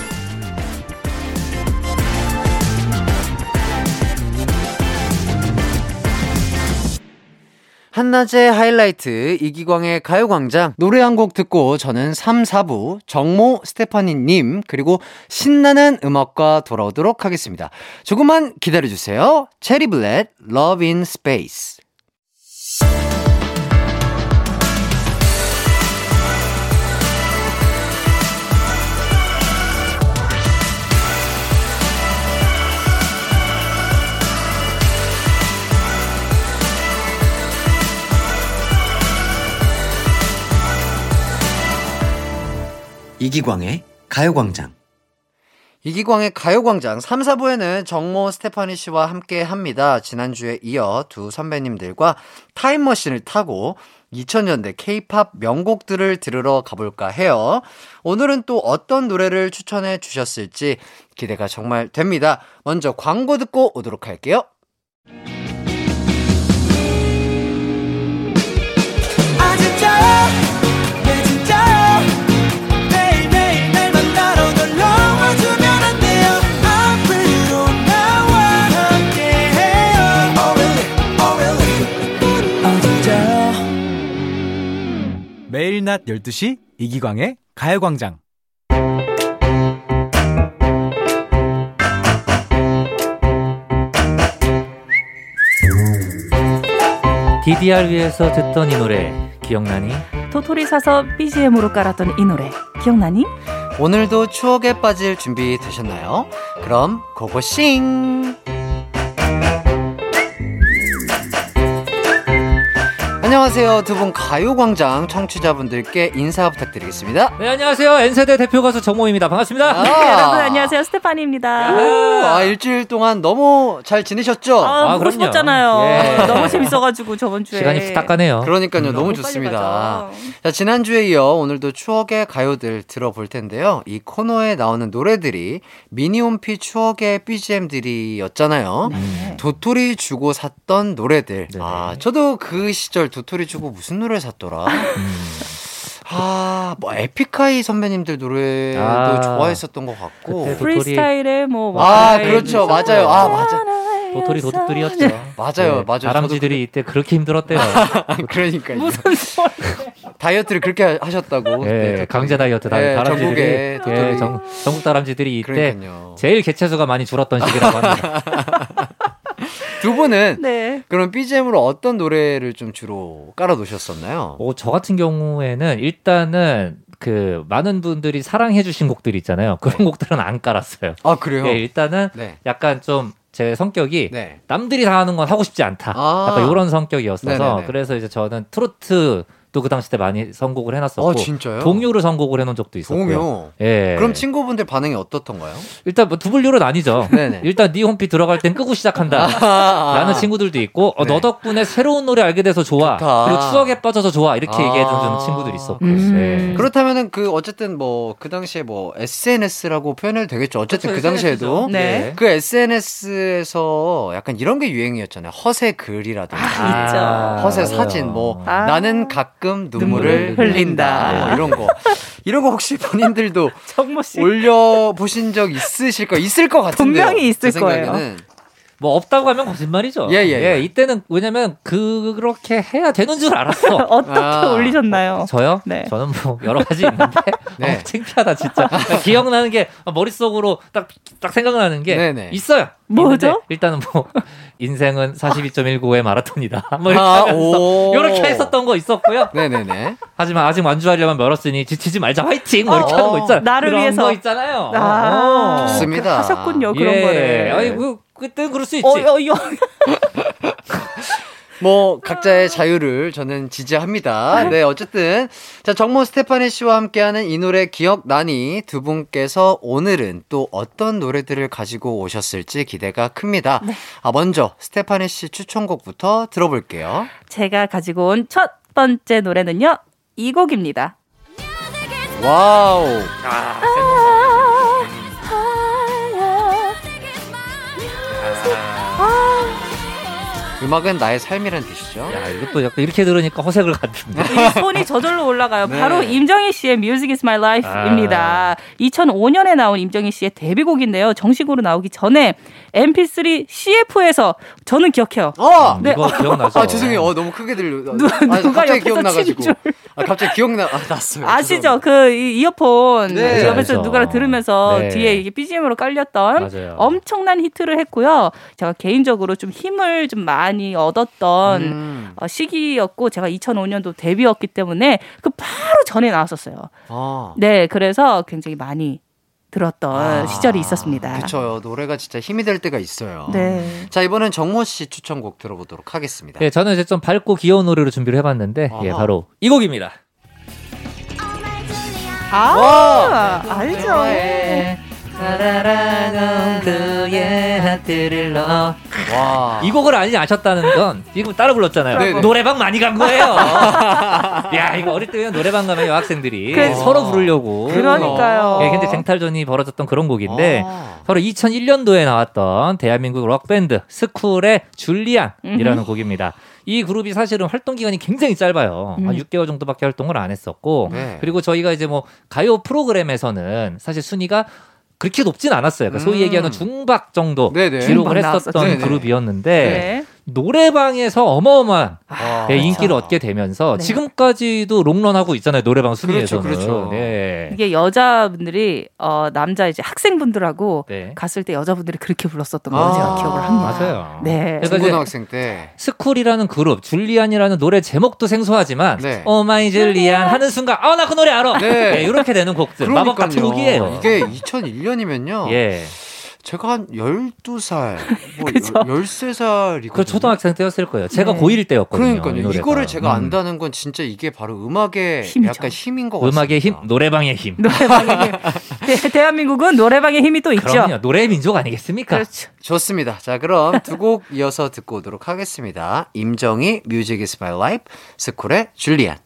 한낮의 하이라이트 이기광의 가요광장 노래 한 곡 듣고 저는 3, 4부 정모 스테파니님 그리고 신나는 음악과 돌아오도록 하겠습니다. 조금만 기다려주세요. 체리블렛 in Space 이 기광의 가요광장. 이기광의 가요광장 3, 4부에는 정모 스테파니 씨와 함께 합니다. 지난주에 이어 두 선배님들과 타임머신을 타고 2000년대 케이팝 명곡들을 들으러 가볼까 해요. 오늘은 또 어떤 노래를 추천해 주셨을지 기대가 정말 됩니다. 먼저 광고 듣고 오도록 할게요. 토요일 낮 12시 이기광의 가요광장 DDR 위에서 듣던 이 노래 기억나니? 토토리 사서 BGM으로 깔았던 이 노래 기억나니? 오늘도 추억에 빠질 준비 되셨나요? 그럼 고고싱! 안녕하세요. 두 분 가요광장 청취자분들께 인사 부탁드리겠습니다. 네 안녕하세요 N세대 대표 가수 정모입니다 반갑습니다 아. 네, 여러분 안녕하세요 스테파니입니다. 오, 아, 일주일 동안 너무 잘 지내셨죠? 아, 아, 보고. 싶었잖아요. 예. 너무 재밌어가지고 저번 주에 시간이 가네요 그러니까요. 너무 빨리 좋습니다. 자, 지난주에 이어 오늘도 추억의 가요들 들어볼 텐데요. 이 코너에 나오는 노래들이 미니홈피 추억의 BGM들이었잖아요. 네. 도토리 주고 샀던 노래들. 네네. 아, 저도 그 시절 도토리 주고 무슨 노래 샀더라? 아, 뭐 에픽하이 선배님들 노래도 아, 좋아했었던 것 같고. 프리스타일의 뭐 아, 그렇죠. 맞아요. 아, 맞아. 도토리 도둑들이었죠 맞아요. 네, 맞아요. 다람쥐들이 이때 그렇게 힘들었대요 그러니까요. 무슨 소리? 다이어트를 그렇게 하셨다고. 예, 네, 강제 다이어트 다, 네, 다람쥐들이 전국에 도토리. 예, 전, 전국 다람쥐들이 이때 그러니까요. 제일 개체수가 많이 줄었던 시기라고 합니다 두 분은 네. 그럼 BGM으로 어떤 노래를 좀 주로 깔아 놓으셨었나요? 어, 저 같은 경우에는 일단은 그 많은 분들이 사랑해 주신 곡들 있잖아요 그런 곡들은 안 깔았어요 아, 그래요? 예, 일단은 네. 약간 좀제 성격이 네. 남들이 다 하는 건 하고 싶지 않다. 아. 약간 이런 성격이었어서 네네네. 그래서 이제 저는 트로트 또 그 당시 때 많이 선곡을 해놨었고 아, 진짜요? 동요를 선곡을 해놓은 적도 있었고요. 동요. 예. 그럼 친구분들 반응이 어떻던가요? 일단 뭐 두블류는 아니죠. 네네. 일단 네 홈피 들어갈 땐 끄고 시작한다. 아, 라는 친구들도 있고 어, 네. 너 덕분에 새로운 노래 알게 돼서 좋아. 좋다. 그리고 추억에 빠져서 좋아. 이렇게 아. 얘기해주는 친구들이 있었고. 음. 예. 그렇다면은 그 어쨌든 뭐 그 당시에 뭐 SNS라고 표현해도 되겠죠. 어쨌든 그 그렇죠, 당시에도 SNS죠. 네. 그 SNS에서 약간 이런 게 유행이었잖아요. 허세 글이라든지 아. 허세 맞아요. 사진 뭐 아. 나는 가끔 눈물을 눈물을 흘린다. 흘린다 뭐 이런 거 이런 거 혹시 본인들도. 올려 보신 적 있으실 거 있을 것 같은데 분명히 있을 거예요. 뭐 없다고 하면 거짓말이죠. 예, 예, 예. 이때는 왜냐면 그렇게 해야 되는 줄 알았어. 어떻게 아. 올리셨나요? 저요? 네. 저는 뭐 여러 가지 있는데 네. 어, 창피하다 진짜. 기억나는 게 머릿속으로 딱, 딱 생각나는 게 네네. 있어요. 뭐죠? 있는데 일단은 뭐 인생은 42.19의 마라톤이다. 뭐 이렇게 아, 하면서. 이렇게 했었던 거 있었고요. 네네네. 하지만 아직 완주하려면 멀었으니 지치지 말자 화이팅 뭐 이렇게 어. 하는 거 있잖아요. 나를 그런 위해서. 거 있잖아요. 아, 어. 좋습니다. 하셨군요 그런 예. 거를. 아니 뭐 그때는 그럴 수 있지. 어, 어, 뭐 각자의 자유를 저는 지지합니다. 네, 어쨌든 자 정모 스테파니 씨와 함께하는 이 노래 기억 나니 두 분께서 오늘은 또 어떤 노래들을 가지고 오셨을지 기대가 큽니다. 아 먼저 스테파니 씨 추천곡부터 들어볼게요. 제가 가지고 온 첫 번째 노래는요. 이 곡입니다. Wow. 음악은 나의 삶이란 뜻이죠. 야 이것도 약간 이렇게 들으니까 허색을 갖는데. 이 손이 저절로 올라가요. 네. 바로 임정희 씨의 Music is my life입니다. 2005년에 나온 임정희 씨의 데뷔곡인데요. 정식으로 나오기 전에 MP3 CF에서 저는 기억해요. 어. 네. 이거 기억나죠? 아 죄송해요. 어, 너무 크게 들려. 누- 아, 누가 갑자기 옆에서 기억나가지고. 아 갑자기 기억나. 아 났어요. 아시죠? 그 이- 이어폰 네. 옆에서 알죠. 누가 들으면서 네. 뒤에 이게 BGM으로 깔렸던 맞아요. 엄청난 히트를 했고요. 제가 개인적으로 좀 힘을 좀 많이 얻었던 음. 어, 시기였고 제가 2005년도 데뷔였기 때문에 그 바로 전에 나왔었어요. 아. 네, 그래서 굉장히 많이 들었던 아, 시절이 있었습니다. 그쵸. 노래가 진짜 힘이 될 때가 있어요. 네. 자, 이번엔 정모 씨 추천곡 들어보도록 하겠습니다. 예, 저는 이제 좀 밝고 귀여운 노래로 준비를 해봤는데, 예, 아하. 바로 이 곡입니다. 아, 알죠. 사랑하는 그의 하트를 넣어. 와. 이 곡을 아니 아셨다는 건 이거 따라 불렀잖아요. 네네. 노래방 많이 간 거예요. 야 이거 어릴 때 그냥 노래방 가면 여학생들이 그- 서로 부르려고. 그러니까요. 예, 근데 쟁탈전이 벌어졌던 그런 곡인데 아. 바로 2001년도에 나왔던 대한민국 록 밴드 스쿨의 줄리안이라는 곡입니다. 이 그룹이 사실은 활동 기간이 굉장히 짧아요. 음. 한 6개월 정도밖에 활동을 안 했었고 네. 그리고 저희가 이제 뭐 가요 프로그램에서는 사실 순위가 그렇게 높진 않았어요. 그러니까 소위 음. 얘기하는 중박 정도 네네. 기록을 했었던 나왔었죠. 네네. 그룹이었는데 네. 노래방에서 어마어마한 아, 네, 인기를 얻게 되면서 네. 지금까지도 롱런하고 있잖아요 노래방 순위에서는. 그렇죠, 그렇죠. 네. 이게 여자분들이 어 남자 이제 학생분들하고 네. 갔을 때 여자분들이 그렇게 불렀었던 걸 제가 아, 기억을 합니다. 맞아요. 네. 그러니까 중고등학생 때. 스쿨이라는 그룹 줄리안이라는 노래 제목도 생소하지만 네. Oh my 줄리안 하는 순간 아 나 그 노래 알아. 네. 네. 이렇게 되는 곡들 마법 같은 곡이에요. 이게 2001년이면요. 예. 제가 한 12살, 뭐 그죠? 13살이거든요. 그 초등학생 때였을 거예요. 제가 네. 고1 때였거든요. 이 그러니까요. 이거를 제가 음. 안다는 건 진짜 이게 바로 음악의 힘이죠. 약간 힘인 것 같습니다. 음악의 힘, 노래방의 힘. 노래방의 힘. 대, 대한민국은 노래방의 힘이 또 있죠. 그럼요. 노래 민족 아니겠습니까? 그렇죠. 좋습니다. 자, 그럼 두 곡 이어서 듣고 오도록 하겠습니다. 임정희 뮤직 is my life, 스쿨의 줄리안.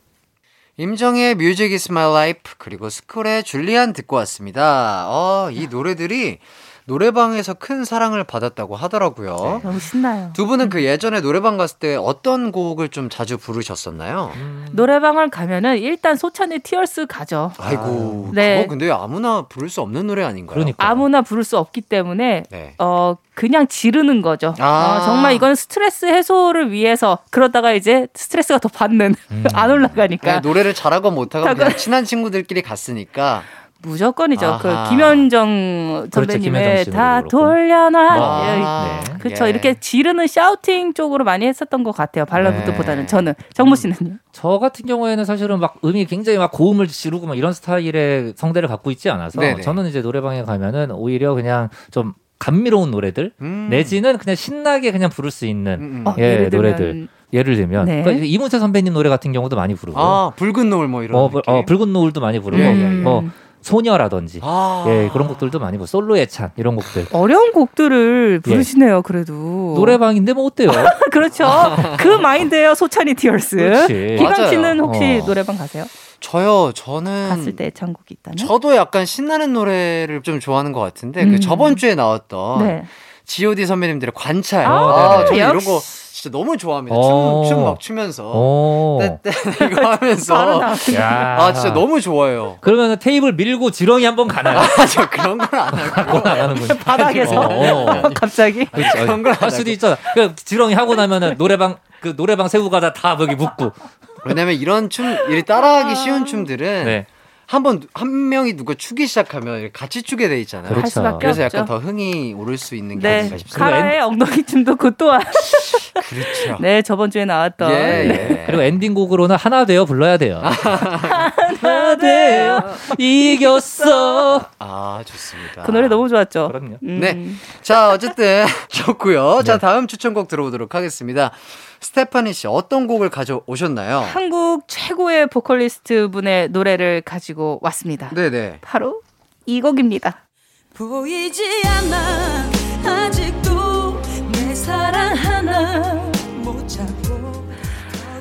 임정희의 Music is my life 그리고 스쿨의 줄리안 듣고 왔습니다. 어, 이 노래들이 노래방에서 큰 사랑을 받았다고 하더라고요. 너무 신나요. 두 분은 그 예전에 노래방 갔을 때 어떤 곡을 좀 자주 부르셨었나요? 노래방을 가면은 일단 소찬휘 Tears 가죠. 아이고, 네. 그거 근데 아무나 부를 수 없는 노래 아닌가요? 그러니까. 아무나 부를 수 없기 때문에 네. 어 그냥 지르는 거죠. 아. 어, 정말 이건 스트레스 해소를 위해서 그러다가 이제 스트레스가 더 받는 안 올라가니까 그냥 노래를 잘하고 못하고 그냥 친한 친구들끼리 갔으니까 무조건이죠. 아하. 그 김현정 그렇죠, 김현정 선배님의 씨도 다. 돌려놔. 아, 네. 그렇죠. 예. 이렇게 지르는 샤우팅 쪽으로 많이 했었던 것 같아요. 발라드보다는 네. 저는 정모 씨는요. 저 같은 경우에는 사실은 막 음이 굉장히 막 고음을 지르고 막 이런 스타일의 성대를 갖고 있지 않아서 네네. 저는 이제 노래방에 가면은 오히려 그냥 좀 감미로운 노래들 음. 내지는 그냥 신나게 그냥 부를 수 있는 음, 음. 어, 예, 예를 들면 노래들. 예를 들면 네. 그러니까 이문세 선배님 노래 같은 경우도 많이 부르고 아 붉은 노을 뭐 이런 어, 느낌. 어, 붉은 노을도 많이 부르고 예, 예, 예. 뭐 소녀라든지 아. 예 그런 곡들도 많이 부르고 솔로의 찬 이런 곡들 어려운 곡들을 부르시네요. 그래도 노래방인데 뭐 어때요? 그렇죠. 그 마인드예요. 소찬이 티얼스. 기광. 씨는 혹시 어. 노래방 가세요? 저요 저는 갔을 때 애창곡이 있다면? 저도 약간 신나는 노래를 좀 좋아하는 것 같은데 그 음. 저번 주에 나왔던 네. G.O.D 선배님들의 관찰. 아, 아, 네네. 저는 이런 역시. 거 진짜 너무 좋아합니다. 어. 춤춤막 추면서 오. 떼떼 이거 하면서 바로 나오는 야. 아 진짜 너무 좋아요. 그러면 테이블 밀고 지렁이 한번 가나요? 아, 저 그런 건 안 하고 그건 안. 바닥에서 어, 어. 갑자기 그렇죠. 그런 건안 할 수도 있잖아. 그 지렁이 하고 나면은 노래방 그 노래방 새우 과자 다 거기 묻고. 왜냐면 이런 춤, 이 따라하기 쉬운 춤들은 네. 한번 한 명이 누가 추기 시작하면 같이 추게 돼 있잖아요. 그렇죠. 할 수밖에 그래서 없죠. 약간 더 흥이 오를 수 있는 게 네, 아닌가 싶습니다. 카라의 엉덩이 춤도 그 또한 그렇죠. 네 저번 주에 나왔던 예, 네. 예. 그리고 엔딩곡으로는 하나 되어 불러야 돼요. 하나 되어 이겼어. 아 좋습니다. 그 노래 너무 좋았죠. 그럼요. 음. 네. 자, 어쨌든 좋고요. 네. 자, 다음 추천곡 들어보도록 하겠습니다. 스테파니 씨 어떤 곡을 가져오셨나요? 한국 최고의 보컬리스트 분의 노래를 가지고 왔습니다. 네, 네. 바로 이 곡입니다. 보이지 않아 아직도 내 사랑 하나 못 찾고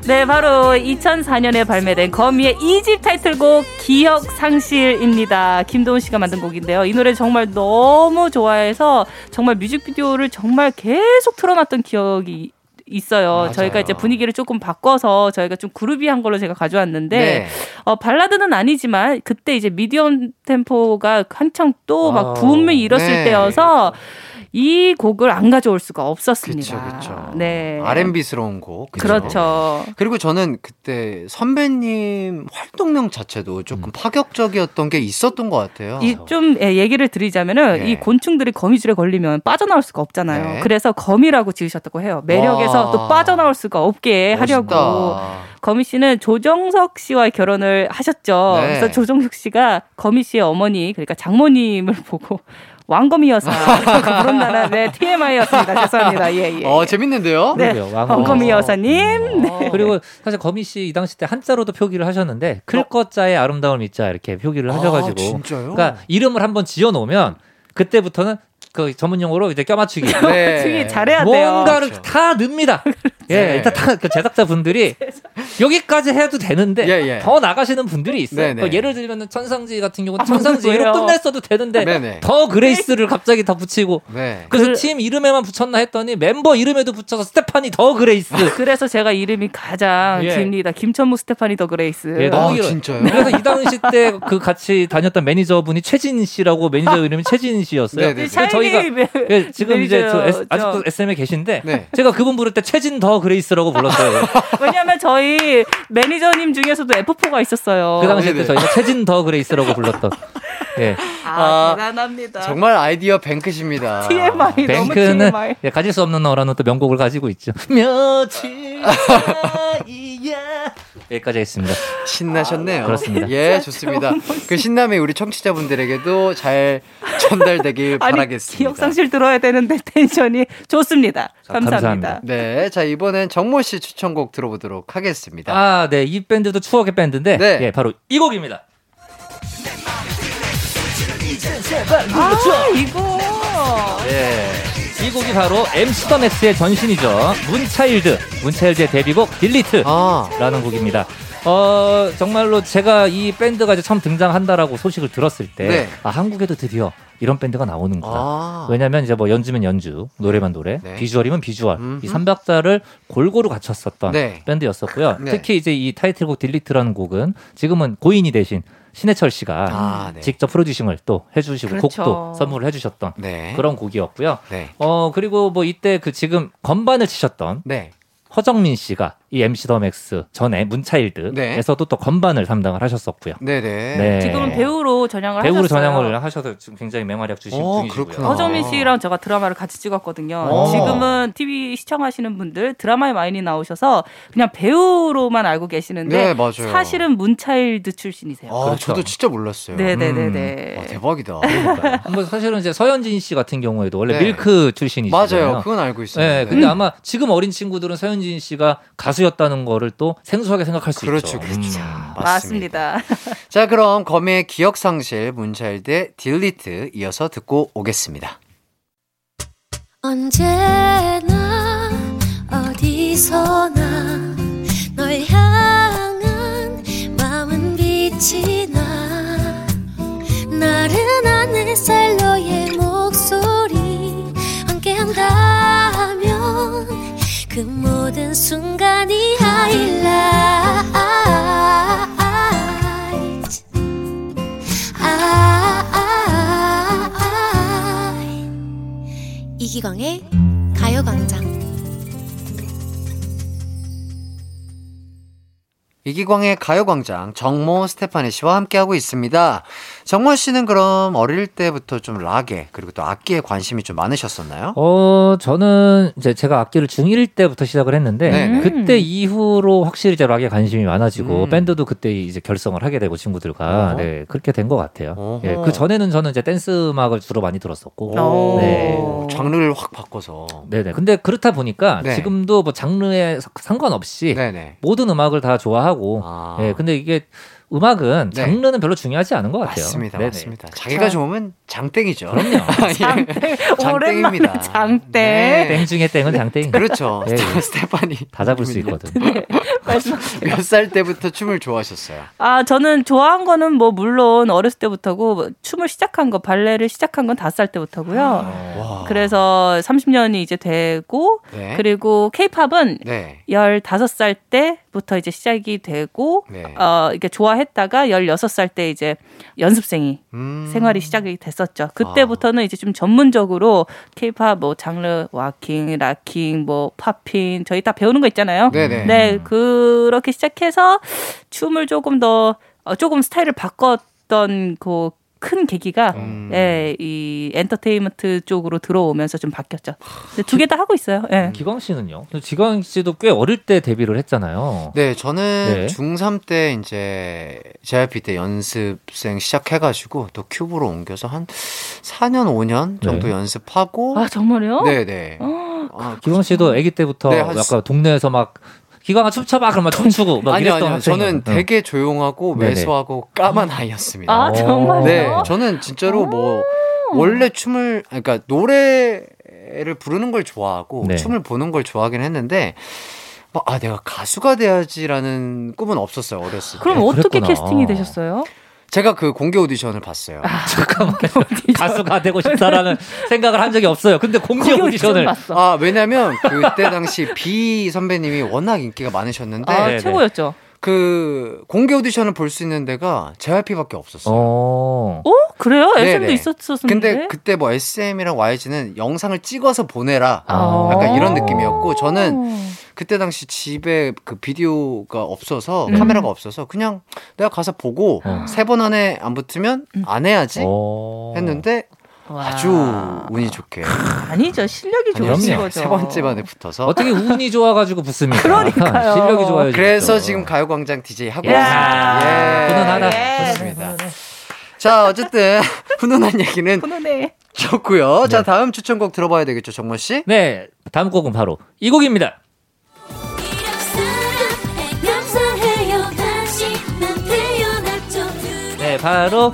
네, 바로 2004년에 발매된 거미의 2집 타이틀곡 기억 상실입니다. 김도훈 씨가 만든 곡인데요. 이 노래 정말 너무 좋아해서 정말 뮤직비디오를 정말 계속 틀어놨던 기억이 있어요. 맞아요. 저희가 이제 분위기를 조금 바꿔서 저희가 좀 그루비한 걸로 제가 가져왔는데 네. 어, 발라드는 아니지만 그때 이제 미디엄 템포가 한창 또막 아, 붐을 일었을 네. 때여서 이 곡을 안 가져올 수가 없었습니다. 그렇죠, 그렇죠. 네. R&B스러운 곡. 그쵸? 그렇죠. 그리고 저는 그때 선배님 활동명 자체도 조금 파격적이었던 게 있었던 것 같아요. 이좀 예, 얘기를 드리자면은 네. 이 곤충들이 거미줄에 걸리면 빠져나올 수가 없잖아요. 네. 그래서 거미라고 지으셨다고 해요. 매력에서 와. 또 빠져나올 수가 없게 하려고. 멋있다. 거미 씨는 조정석 씨와 결혼을 하셨죠. 네. 그래서 조정석 씨가 거미 씨의 어머니 그러니까 장모님을 보고 왕거미 여사라고 부른다는 네, TMI였습니다. 죄송합니다. 예, 예. 어, 재밌는데요? 네. 왕거미 여사님. 네. 그리고 사실 거미 씨 이 당시 때 한자로도 표기를 하셨는데 클 것자의 아름다움을 믿자 이렇게 표기를 하셔가지고 아, 진짜요? 그러니까 이름을 한번 지어 놓으면 그때부터는 그 전문 용어로 이제 껴맞추기 네. 잘해야 돼요. 뭔가를 그렇죠. 다 넣습니다. 예, 네. 일단 다그 제작자 분들이 여기까지 해도 되는데 예, 예. 더 나가시는 분들이 있어요. 네, 네. 그 예를 들면 천상지희 같은 경우는 아, 천상지희로? 끝냈어도 되는데 네, 네. The Grace를 갑자기 더 붙이고 네. 그래서 그- 팀 이름에만 붙였나 했더니 멤버 이름에도 붙여서 스테파니 The Grace. 그래서 제가 이름이 가장 예. 깁니다. 김천무 스테파니 The Grace. 예, 너무 아, 길어요. 진짜요? 그래서 이 당시 때 그 같이 다녔던 매니저분이 최진 씨라고 매니저 이름이 최진 씨였어요. 네, 네, 네. 저희 저희가 매- 예, 지금 이제 저 아직도 SM에 계신데 네. 제가 그분 부를 때 최진 The Grace라고 불렀어요. 왜냐면 저희 매니저님 중에서도 F4가 있었어요. 그 당시에 네네. 때 저희가 최진 The Grace라고 불렀던. 예. 아, 아, 대단합니다. 정말 아이디어 뱅크십니다. TMI 뱅크는 TMI. 예, 가질 수 없는 너라는 또 명곡을 가지고 있죠. 며칠 사이 야 여기까지 했습니다. 신나셨네요. 그렇습니다. 예, 좋습니다. 그 신남이 우리 청취자분들에게도 잘 전달되길 아니 바라겠습니다. 기억상실 들어야 되는데 텐션이 좋습니다. 자, 감사합니다. 감사합니다. 네, 자 이번엔 정모 씨 추천곡 들어보도록 하겠습니다. 아, 네. 이 밴드도 추억의 밴드인데 네. 예, 바로 이 곡입니다. 아 이거 예. 이 곡이 바로 the MAX의 전신이죠. 문차일드. 문차일드의 데뷔곡 Delete. 아, 라는 곡입니다. 어, 정말로 제가 이 밴드가 이제 처음 등장한다라고 소식을 들었을 때, 네. 아, 한국에도 드디어 이런 밴드가 나오는구나. 아. 왜냐면 이제 뭐 연주면 연주, 노래면 노래, 네. 비주얼이면 비주얼, 음흠. 이 삼박자를 골고루 갖췄었던 네. 밴드였었고요. 네. 특히 이제 이 타이틀곡 Delete라는 곡은 지금은 고인이 되신 신해철 씨가 아, 네. 직접 프로듀싱을 또 해주시고 그렇죠. 곡도 선물을 해주셨던 네. 그런 곡이었고요. 네. 어 그리고 뭐 이때 그 지금 건반을 치셨던 네. 허정민 씨가 이 MC the MAX 전에 문차일드에서도 또 건반을 담당을 하셨었고요. 네네. 네. 지금은 배우로 전향을 배우로 하셨어요. 전향을 하셔서 지금 굉장히 맹활약 주신 어, 중이시고요. 그렇구나. 허정민 씨랑 제가 드라마를 같이 찍었거든요. 어. 지금은 TV 시청하시는 분들 드라마에 많이 나오셔서 그냥 배우로만 알고 계시는데 네, 맞아요. 사실은 문차일드 출신이세요. 아, 그렇죠. 저도 진짜 몰랐어요. 네네네네. 와, 대박이다. 뭐 사실은 이제 서현진 씨 같은 경우에도 원래 네. 밀크 출신이시잖아요. 맞아요. 그건 알고 있어요. 네, 근데 아마 지금 어린 친구들은 서현진 씨가 가수 였다는 거를 또 생소하게 생각할 수 그렇죠, 있죠. 그렇죠. 음. 맞습니다. 자, 그럼 검의 기억 상실 문차일드의 딜리트 이어서 듣고 오겠습니다. 언제나 어디서나 널 향한 마음은 빛이 나 나른한 햇살 너의 그 모든 순간이 이기광의 가요광장. 이기광의 가요광장 정모 스테파니 씨와 함께하고 있습니다. 정모 씨는 그럼 어릴 때부터 좀 락에 그리고 또 악기에 관심이 좀 많으셨었나요? 어, 저는 이제 제가 악기를 중1 때부터 시작을 했는데 네네. 그때 이후로 확실히 이제 락에 관심이 많아지고 음. 밴드도 그때 이제 결성을 하게 되고 친구들과 어허. 네, 그렇게 된 것 같아요. 예, 그 전에는 저는 이제 댄스 음악을 주로 많이 들었었고 오. 네. 장르를 확 바꿔서. 네네. 근데 그렇다 보니까 네. 지금도 뭐 장르에 사- 상관없이 네네. 모든 음악을 다 좋아하고 아. 예, 근데 이게 음악은 네. 장르는 별로 중요하지 않은 것 같아요. 맞습니다, 네네. 맞습니다. 자기가 좋으면 장땡이죠. 그럼요. 장땡. 장땡입니다. 오랜만에 장땡. 네. 땡 중에 땡은 장땡. 그렇죠. 예, 예. 스테파니. 다 잡을 수 있거든. 몇 살 때부터 춤을 좋아하셨어요? 아, 저는 좋아한 거는 뭐 물론 어렸을 때부터고 뭐 춤을 시작한 거 발레를 시작한 건 다섯 살 때부터고요. 와. 그래서 30년이 이제 되고 네. 그리고 케이팝은 네. 15살 때부터 이제 시작이 되고 네. 어 이게 좋아했다가 16살 때 이제 연습생이 음. 생활이 시작이 됐었죠. 그때부터는 이제 좀 전문적으로 케이팝 뭐 장르 waacking, locking, 뭐 popping 저희 다 배우는 거 있잖아요. 네네. 네, 그렇게 시작해서 춤을 조금 더 어, 조금 스타일을 바꿨던 그 큰 계기가 음. 예, 이 엔터테인먼트 쪽으로 들어오면서 좀 바뀌었죠. 두 개 다 하고 있어요. 예. 기광 씨는요? 기광 씨도 꽤 어릴 때 데뷔를 했잖아요. 네, 저는 네. 중3 때 이제 JYP 때 연습생 시작해가지고 또 큐브로 옮겨서 한 4년, 5년 정도 네. 연습하고. 아, 정말요? 네 네. 어, 아, 기광 씨도 아기 때부터 네, 한 약간 동네에서 막 기광아 춤춰봐 그러면 춤추고 막 아니요, 이랬던 아니요. 저는. 되게 조용하고 네네. 왜소하고 까만 아이였습니다. 아, 정말요? 네, 저는 진짜로 뭐 원래 춤을 그러니까 노래를 부르는 걸 좋아하고 네. 춤을 보는 걸 좋아하긴 했는데 뭐, 아 내가 가수가 돼야지라는 꿈은 없었어요 어렸을 때. 그럼 어떻게 그랬구나. 캐스팅이 되셨어요? 제가 그 공개 오디션을 봤어요. 잠깐만 가수가 되고 싶다라는 생각을 한 적이 없어요. 근데 공개 오디션을 봤어. 아 왜냐면 그때 당시 비 선배님이 워낙 인기가 많으셨는데 아. 최고였죠. 그 공개 오디션을 볼 수 있는 데가 JYP밖에 없었어요. 어. 어? 그래요? 네네. SM도 있었었는데. 근데 그때 뭐 SM이랑 YG는 영상을 찍어서 보내라. 아. 약간 이런 느낌이었고 저는 그때 당시 집에 그 비디오가 없어서 음. 카메라가 없어서 그냥 내가 가서 보고 어. 세번 안에 안 붙으면 안 해야지 어. 했는데 와. 아주 운이 좋게 아니죠. 실력이. 좋으신 거죠. 세 번째 반에 붙어서 어떻게 운이 좋아가지고 붙습니까? 그러니까요. 실력이 좋아요. 그래서 지금 가요광장 DJ 하고 야. 있습니다. 예. 훈훈하다. 예. 좋습니다. 자 어쨌든 훈훈한 얘기는 훈훈해. 좋고요. 자 네. 다음 추천곡 들어봐야 되겠죠, 정모 씨? 네, 다음 곡은 바로 이 곡입니다. 네, 바로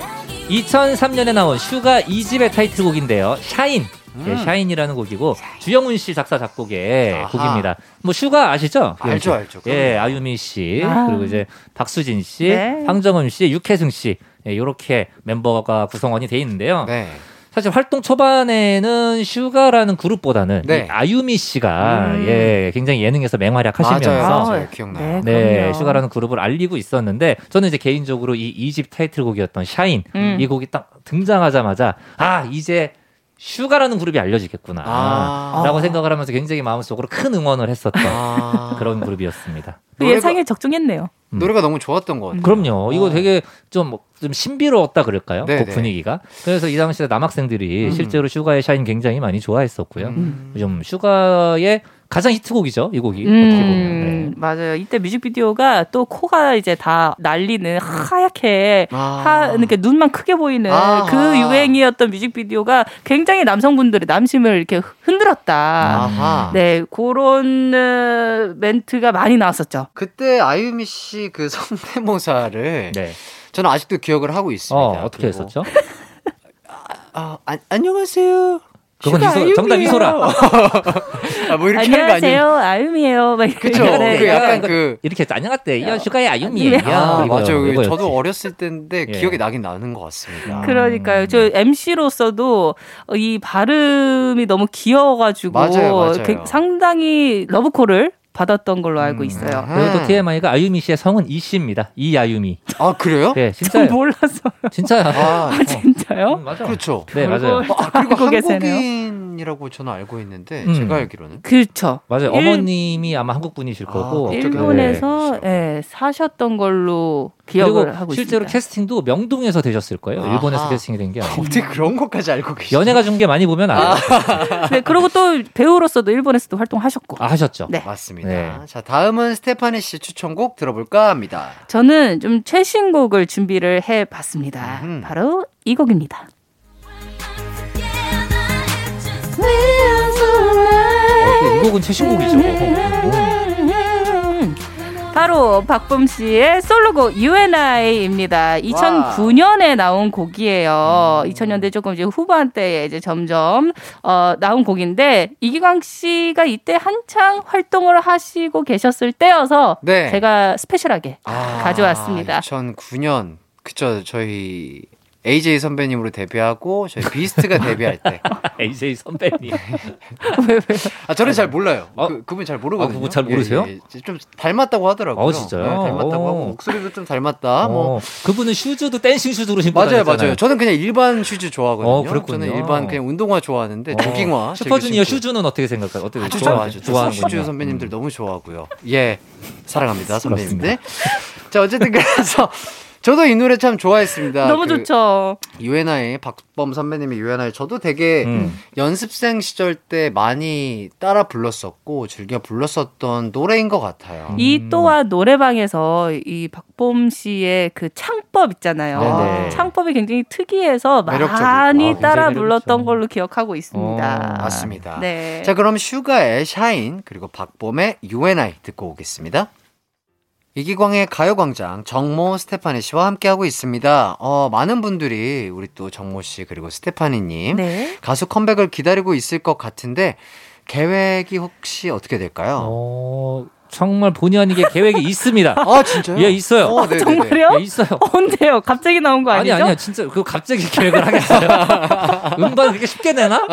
2003년에 나온 슈가 2집의 타이틀곡인데요. Shine. 네, Shine이라는 곡이고 주영훈 씨 작사 작곡의 아하. 곡입니다. 뭐 슈가 아시죠? 알죠, 알죠. 예. 아유미 씨 아. 그리고 이제 박수진 씨, 네. 황정음 씨, 육혜승 씨 예, 이렇게 멤버가 구성원이 돼 있는데요. 네. 사실 활동 초반에는 슈가라는 그룹보다는 네. 이 아유미 씨가 음. 예 굉장히 예능에서 맹활약하시면서 맞아요. 아. 기억나요. 네, 네, 그럼요. 슈가라는 그룹을 알리고 있었는데 저는 이제 개인적으로 이 2집 타이틀곡이었던 Shine 음. 이 곡이 딱 등장하자마자 아 이제 슈가라는 그룹이 알려지겠구나 아. 라고 생각을 하면서 굉장히 마음속으로 큰 응원을 했었던 아. 그런 그룹이었습니다. 그 예상에 적중했네요. 음. 노래가 너무 좋았던 것 같아요. 그럼요. 이거 어. 되게 좀, 좀 신비로웠다 그럴까요? 네, 곡 네. 분위기가. 그래서 이 당시에 남학생들이 음. 실제로 슈가의 Shine 굉장히 많이 좋아했었고요. 음. 좀 슈가의 가장 히트곡이죠. 이 곡이. 어떻게 보면. 음, 맞아요. 이때 뮤직비디오가 또 코가 이제 다 날리는 하얗게 아. 하, 이렇게 눈만 크게 보이는 아하. 그 유행이었던 뮤직비디오가 굉장히 남성분들의 남심을 이렇게 흔들었다. 아하. 네, 그런 어, 멘트가 많이 나왔었죠. 그때 아유미 씨 그 성대모사를 네. 저는 아직도 기억을 하고 있습니다. 어, 어떻게 그리고, 했었죠? 아, 아, 안녕하세요. 그건 이소, 정답. 이소라. 아, 뭐 이렇게 하는 거 아니에요? 안녕하세요, 아유미예요. 막. 그쵸. 네. 그 약간 이거 그 이렇게 안녕하세요. 이건 슈가의 아유미예요. 아, 이거요, 맞아요. 이거였지. 저도 어렸을 때인데 예. 기억이 나긴 나는 것 같습니다. 그러니까요. 저 MC로서도 이 발음이 너무 귀여워가지고 맞아요, 맞아요. 그- 상당히 러브콜을 받았던 걸로 알고 음. 있어요. 그리고 또 TMI가 아유미 씨의 성은 이 씨입니다. 이아유미. 아, 그래요? 네, 전 진짜요. 몰라서 진짜요. 아, 아, 진짜요? 음, 맞아. 그렇죠. 네, 맞아요. 어, 아, 그리고. 한국인이라고 저는 알고 있는데 음. 제가 알기로는 그렇죠. 맞아요. 일- 어머님이 아마 한국 분이실 아, 거고. 어떻게 일본에서 예, 사셨던 걸로 기억을 그리고 하고 실제로 있습니다. 캐스팅도 명동에서 되셨을 거예요. 아하. 일본에서 캐스팅이 된 게 아니고. 어떻게 그런 것까지 알고 계시죠? 연예가 중계 많이 보면 알아요. 네, 그리고 또 배우로서도 일본에서도 활동하셨고. 아, 하셨죠. 네. 맞습니다. 네. 자, 다음은 스테파니 씨 추천곡 들어볼까 합니다. 저는 좀 최신곡을 준비를 해 봤습니다. 음흠. 바로 이 곡입니다. 어, 이 곡은 최신곡이죠. 바로 박범 씨의 솔로곡 UNI입니다. 2009년에 나온 곡이에요. 2000년대 조금 이제 후반대에 이제 점점 어, 나온 곡인데 이기광 씨가 이때 한창 활동을 하시고 계셨을 때여서 네. 제가 special하게 아, 가져왔습니다. 2009년 그쵸 저희 AJ 선배님으로 데뷔하고 저희 비스트가 데뷔할 때. AJ 선배님. 왜 왜? 아 저는 잘 몰라요. 어? 그 그분 잘 모르거든요. 아, 그분 잘 모르세요? 예, 예. 좀 닮았다고 하더라고요. 어, 진짜요? 네, 닮았다고 오. 하고 목소리도 좀 닮았다. 뭐 어, 그분은 shoes도 dancing shoes로 신고 맞아요, 다녔잖아요. 맞아요. 저는 그냥 일반 shoes 좋아하거든요. 어, 그렇군요. 저는 일반 그냥 운동화 좋아하는데 어. 조깅화. 슈퍼주니어. 슈주는 어떻게 생각해요? 어떻게 아주 좋아- 좋아하죠. 좋아하는군요. 슈주 선배님들 너무 좋아하고요. 예, 사랑합니다. 선배님들. 자, 어쨌든 그래서 저도 이 노래 참 좋아했습니다. 너무 그 좋죠. UNI 박범 선배님의 UNI 저도 되게 음. 연습생 시절 때 많이 따라 불렀었고 즐겨 불렀었던 노래인 것 같아요. 이 음. 또한 노래방에서 이 박봄 씨의 그 창법 있잖아요. 네네. 창법이 굉장히 특이해서 매력적이고. 많이 아, 따라 불렀던. 걸로 기억하고 있습니다. 어, 맞습니다. 네. 자, 그럼 슈가의 Shine 그리고 박범의 UNI 듣고 오겠습니다. 이기광의 가요광장 정모 스테파니 씨와 함께하고 있습니다. 어, 많은 분들이 우리 또 정모 씨 그리고 스테파니님 네. 가수 컴백을 기다리고 있을 것 같은데 계획이 혹시 어떻게 될까요? 어, 정말 본의 아니게 계획이 있습니다. 아 진짜요? 예, 있어요. 어, 네네네. 정말요? 예, 있어요. 언제요? 갑자기 나온 거 아니 아니죠? 아니야 진짜 그 갑자기 계획을 하겠어요. 음반 그렇게 쉽게 내나?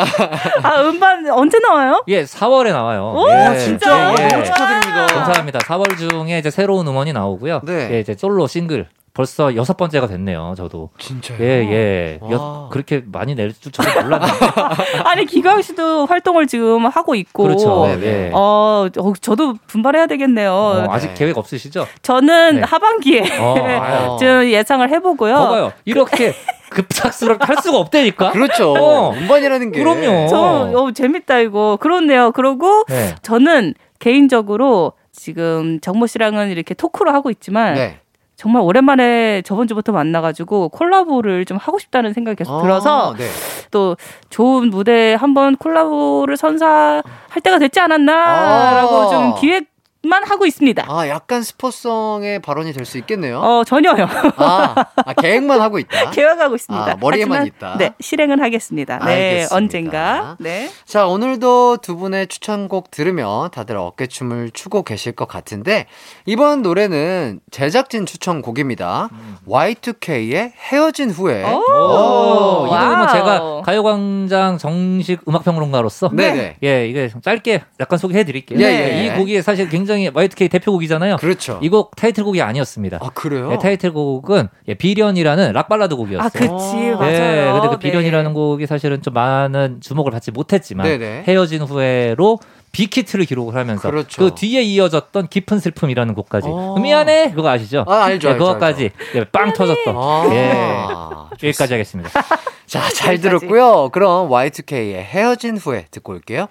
아, 음반 언제 나와요? 예, 4월에 나와요. 오, 예, 진짜? 예, 예. 너무 축하드립니다. 감사합니다. 4월 중에 이제 새로운 음원이 나오고요. 네. 예, 이제 솔로 싱글 벌써 여섯 번째가 됐네요. 저도. 진짜요? 예, 예. 와. 여, 그렇게 많이 낼 줄 저도 몰랐는데. 아니, 기광 씨도 활동을 지금 하고 있고. 그렇죠. 네, 네. 예. 어, 어, 저도 분발해야 되겠네요. 어, 아직 네. 계획 없으시죠? 저는 네. 하반기에 어. 좀 예상을 해보고요. 봐봐요. 이렇게 급작스럽게 할 수가 없다니까. 그렇죠. 어. 음반이라는 게. 그럼요. 저, 어, 재밌다, 이거. 그렇네요. 그러고 네. 저는 개인적으로 지금 정모 씨랑은 이렇게 토크를 하고 있지만 네. 정말 오랜만에 저번 주부터 만나가지고 콜라보를 좀 하고 싶다는 생각이 계속 들어서 아, 네. 또 좋은 무대 한번 콜라보를 선사할 때가 됐지 않았나라고 아. 좀 기획 만 하고 있습니다. 아, 약간 스포성의 발언이 될 수 있겠네요. 어 전혀요. 아, 아, 계획만 하고 있다. 계획하고 있습니다. 아, 머리에만 하지만, 있다. 네, 실행은 하겠습니다. 네, 알겠습니다. 언젠가. 네. 자, 오늘도 두 분의 추천곡 들으며 다들 어깨춤을 추고 계실 것 같은데, 이번 노래는 제작진 추천곡입니다. Y2K의 헤어진 후에. 오, 오, 이 노래는 와우. 제가 가요광장 정식 음악평론가로서 네네. 예, 이게 짧게 약간 소개해 드릴게요. 예, 예, 이 예. 곡이 사실 굉장히 Y2K 대표곡이잖아요. 그렇죠. 이 곡 타이틀곡이 아니었습니다. 아, 그래요? 예, 타이틀곡은 예, 비련이라는 락 발라드 곡이었어요. 아, 그치, 어. 맞아요. 예, 근데 그 네. 비련이라는 곡이 사실은 좀 많은 주목을 받지 못했지만 네네. 헤어진 후에로 big hit를 기록을 하면서 그렇죠. 그 뒤에 이어졌던 깊은 슬픔이라는 곡까지 어. 미안해 그거 아시죠? 아, 알죠, 예, 알죠, 그거까지 예, 빵 터졌던 아, 예. 여기까지 하겠습니다. 자, 잘. 들었고요. 그럼 Y2K의 헤어진 후에 듣고 올게요.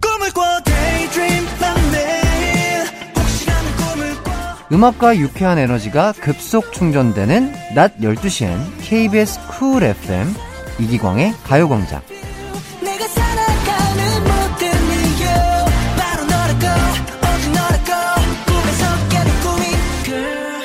꿈을 꿔 음악과 유쾌한 에너지가 급속 충전되는 낮 12시엔 KBS 쿨 FM 이기광의 가요광장. girl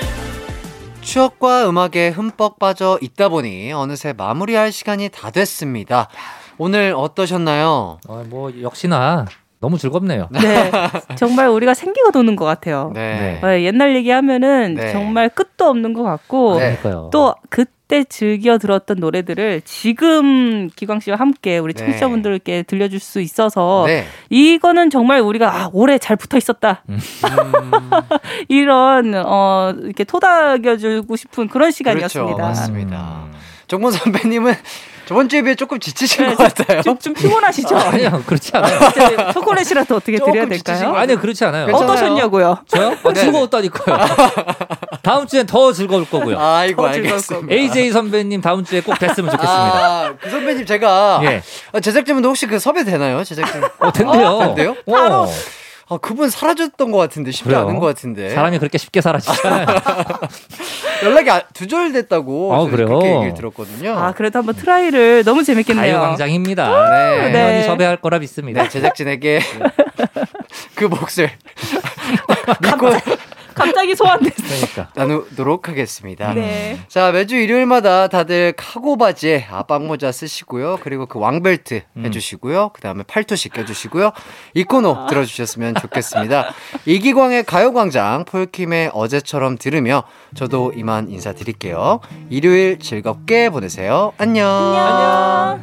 추억과 음악에 흠뻑 빠져 있다 보니 어느새 마무리할 시간이 다 됐습니다. 오늘 어떠셨나요? 어, 뭐 역시나 너무 즐겁네요. 네. 정말 우리가 생기가 도는 것 같아요. 네. 어, 옛날 얘기하면은 네. 정말 끝도 없는 것 같고 네. 또 그때 즐겨 들었던 노래들을 지금 기광 씨와 함께 우리 네. 청취자분들께 들려줄 수 있어서 네. 이거는 정말 우리가 아, 오래 잘 붙어 있었다. 음, 이런 어 이렇게 토닥여주고 싶은 그런 시간이었습니다. 그렇죠. 맞습니다. 음. 정문 선배님은 저번 주에 비해 조금 지치신 네, 것 같아요. 좀, 좀 피곤하시죠? 아니요 그렇지 않아요. 초콜릿이라도 어떻게 드려야 될까요? 것 아니요 그렇지 않아요. 괜찮아요. 어떠셨냐고요? 저요? 어, 네, 즐거웠다니까요. 다음 주엔 더 즐거울 거고요. 아이고 알겠습니다. AJ 선배님 다음 주에 꼭 뵀으면 좋겠습니다. 아, 그 선배님 제가 예. 아, 제작진분도 혹시 그 섭외 되나요? 제작진. 어, 된대요. 된대요? 어, 아, 그분 사라졌던 것 같은데 쉽지 그래요? 않은 것 같은데. 사람이 그렇게 쉽게 사라지잖아요. 연락이 아- 두절됐다고 아, 그래요? 그렇게 얘기를 들었거든요. 아 그래도 한번 try를 너무 재밌겠네요. 가요광장입니다. 네. 네. 당연히 섭외할 거라 믿습니다. 네, 제작진에게 그 몫을 믿고 갑자기 소환됐어. 그러니까. 나누도록 하겠습니다. 네. 자, 매주 일요일마다 다들 카고 바지에 아 빵모자 쓰시고요. 그리고 그 왕벨트 음. 해주시고요. 그 다음에 팔토시 껴주시고요. 이 코너 들어주셨으면 좋겠습니다. 이기광의 가요광장 폴킴의 어제처럼 들으며 저도 이만 인사드릴게요. 일요일 즐겁게 보내세요. 안녕. 안녕.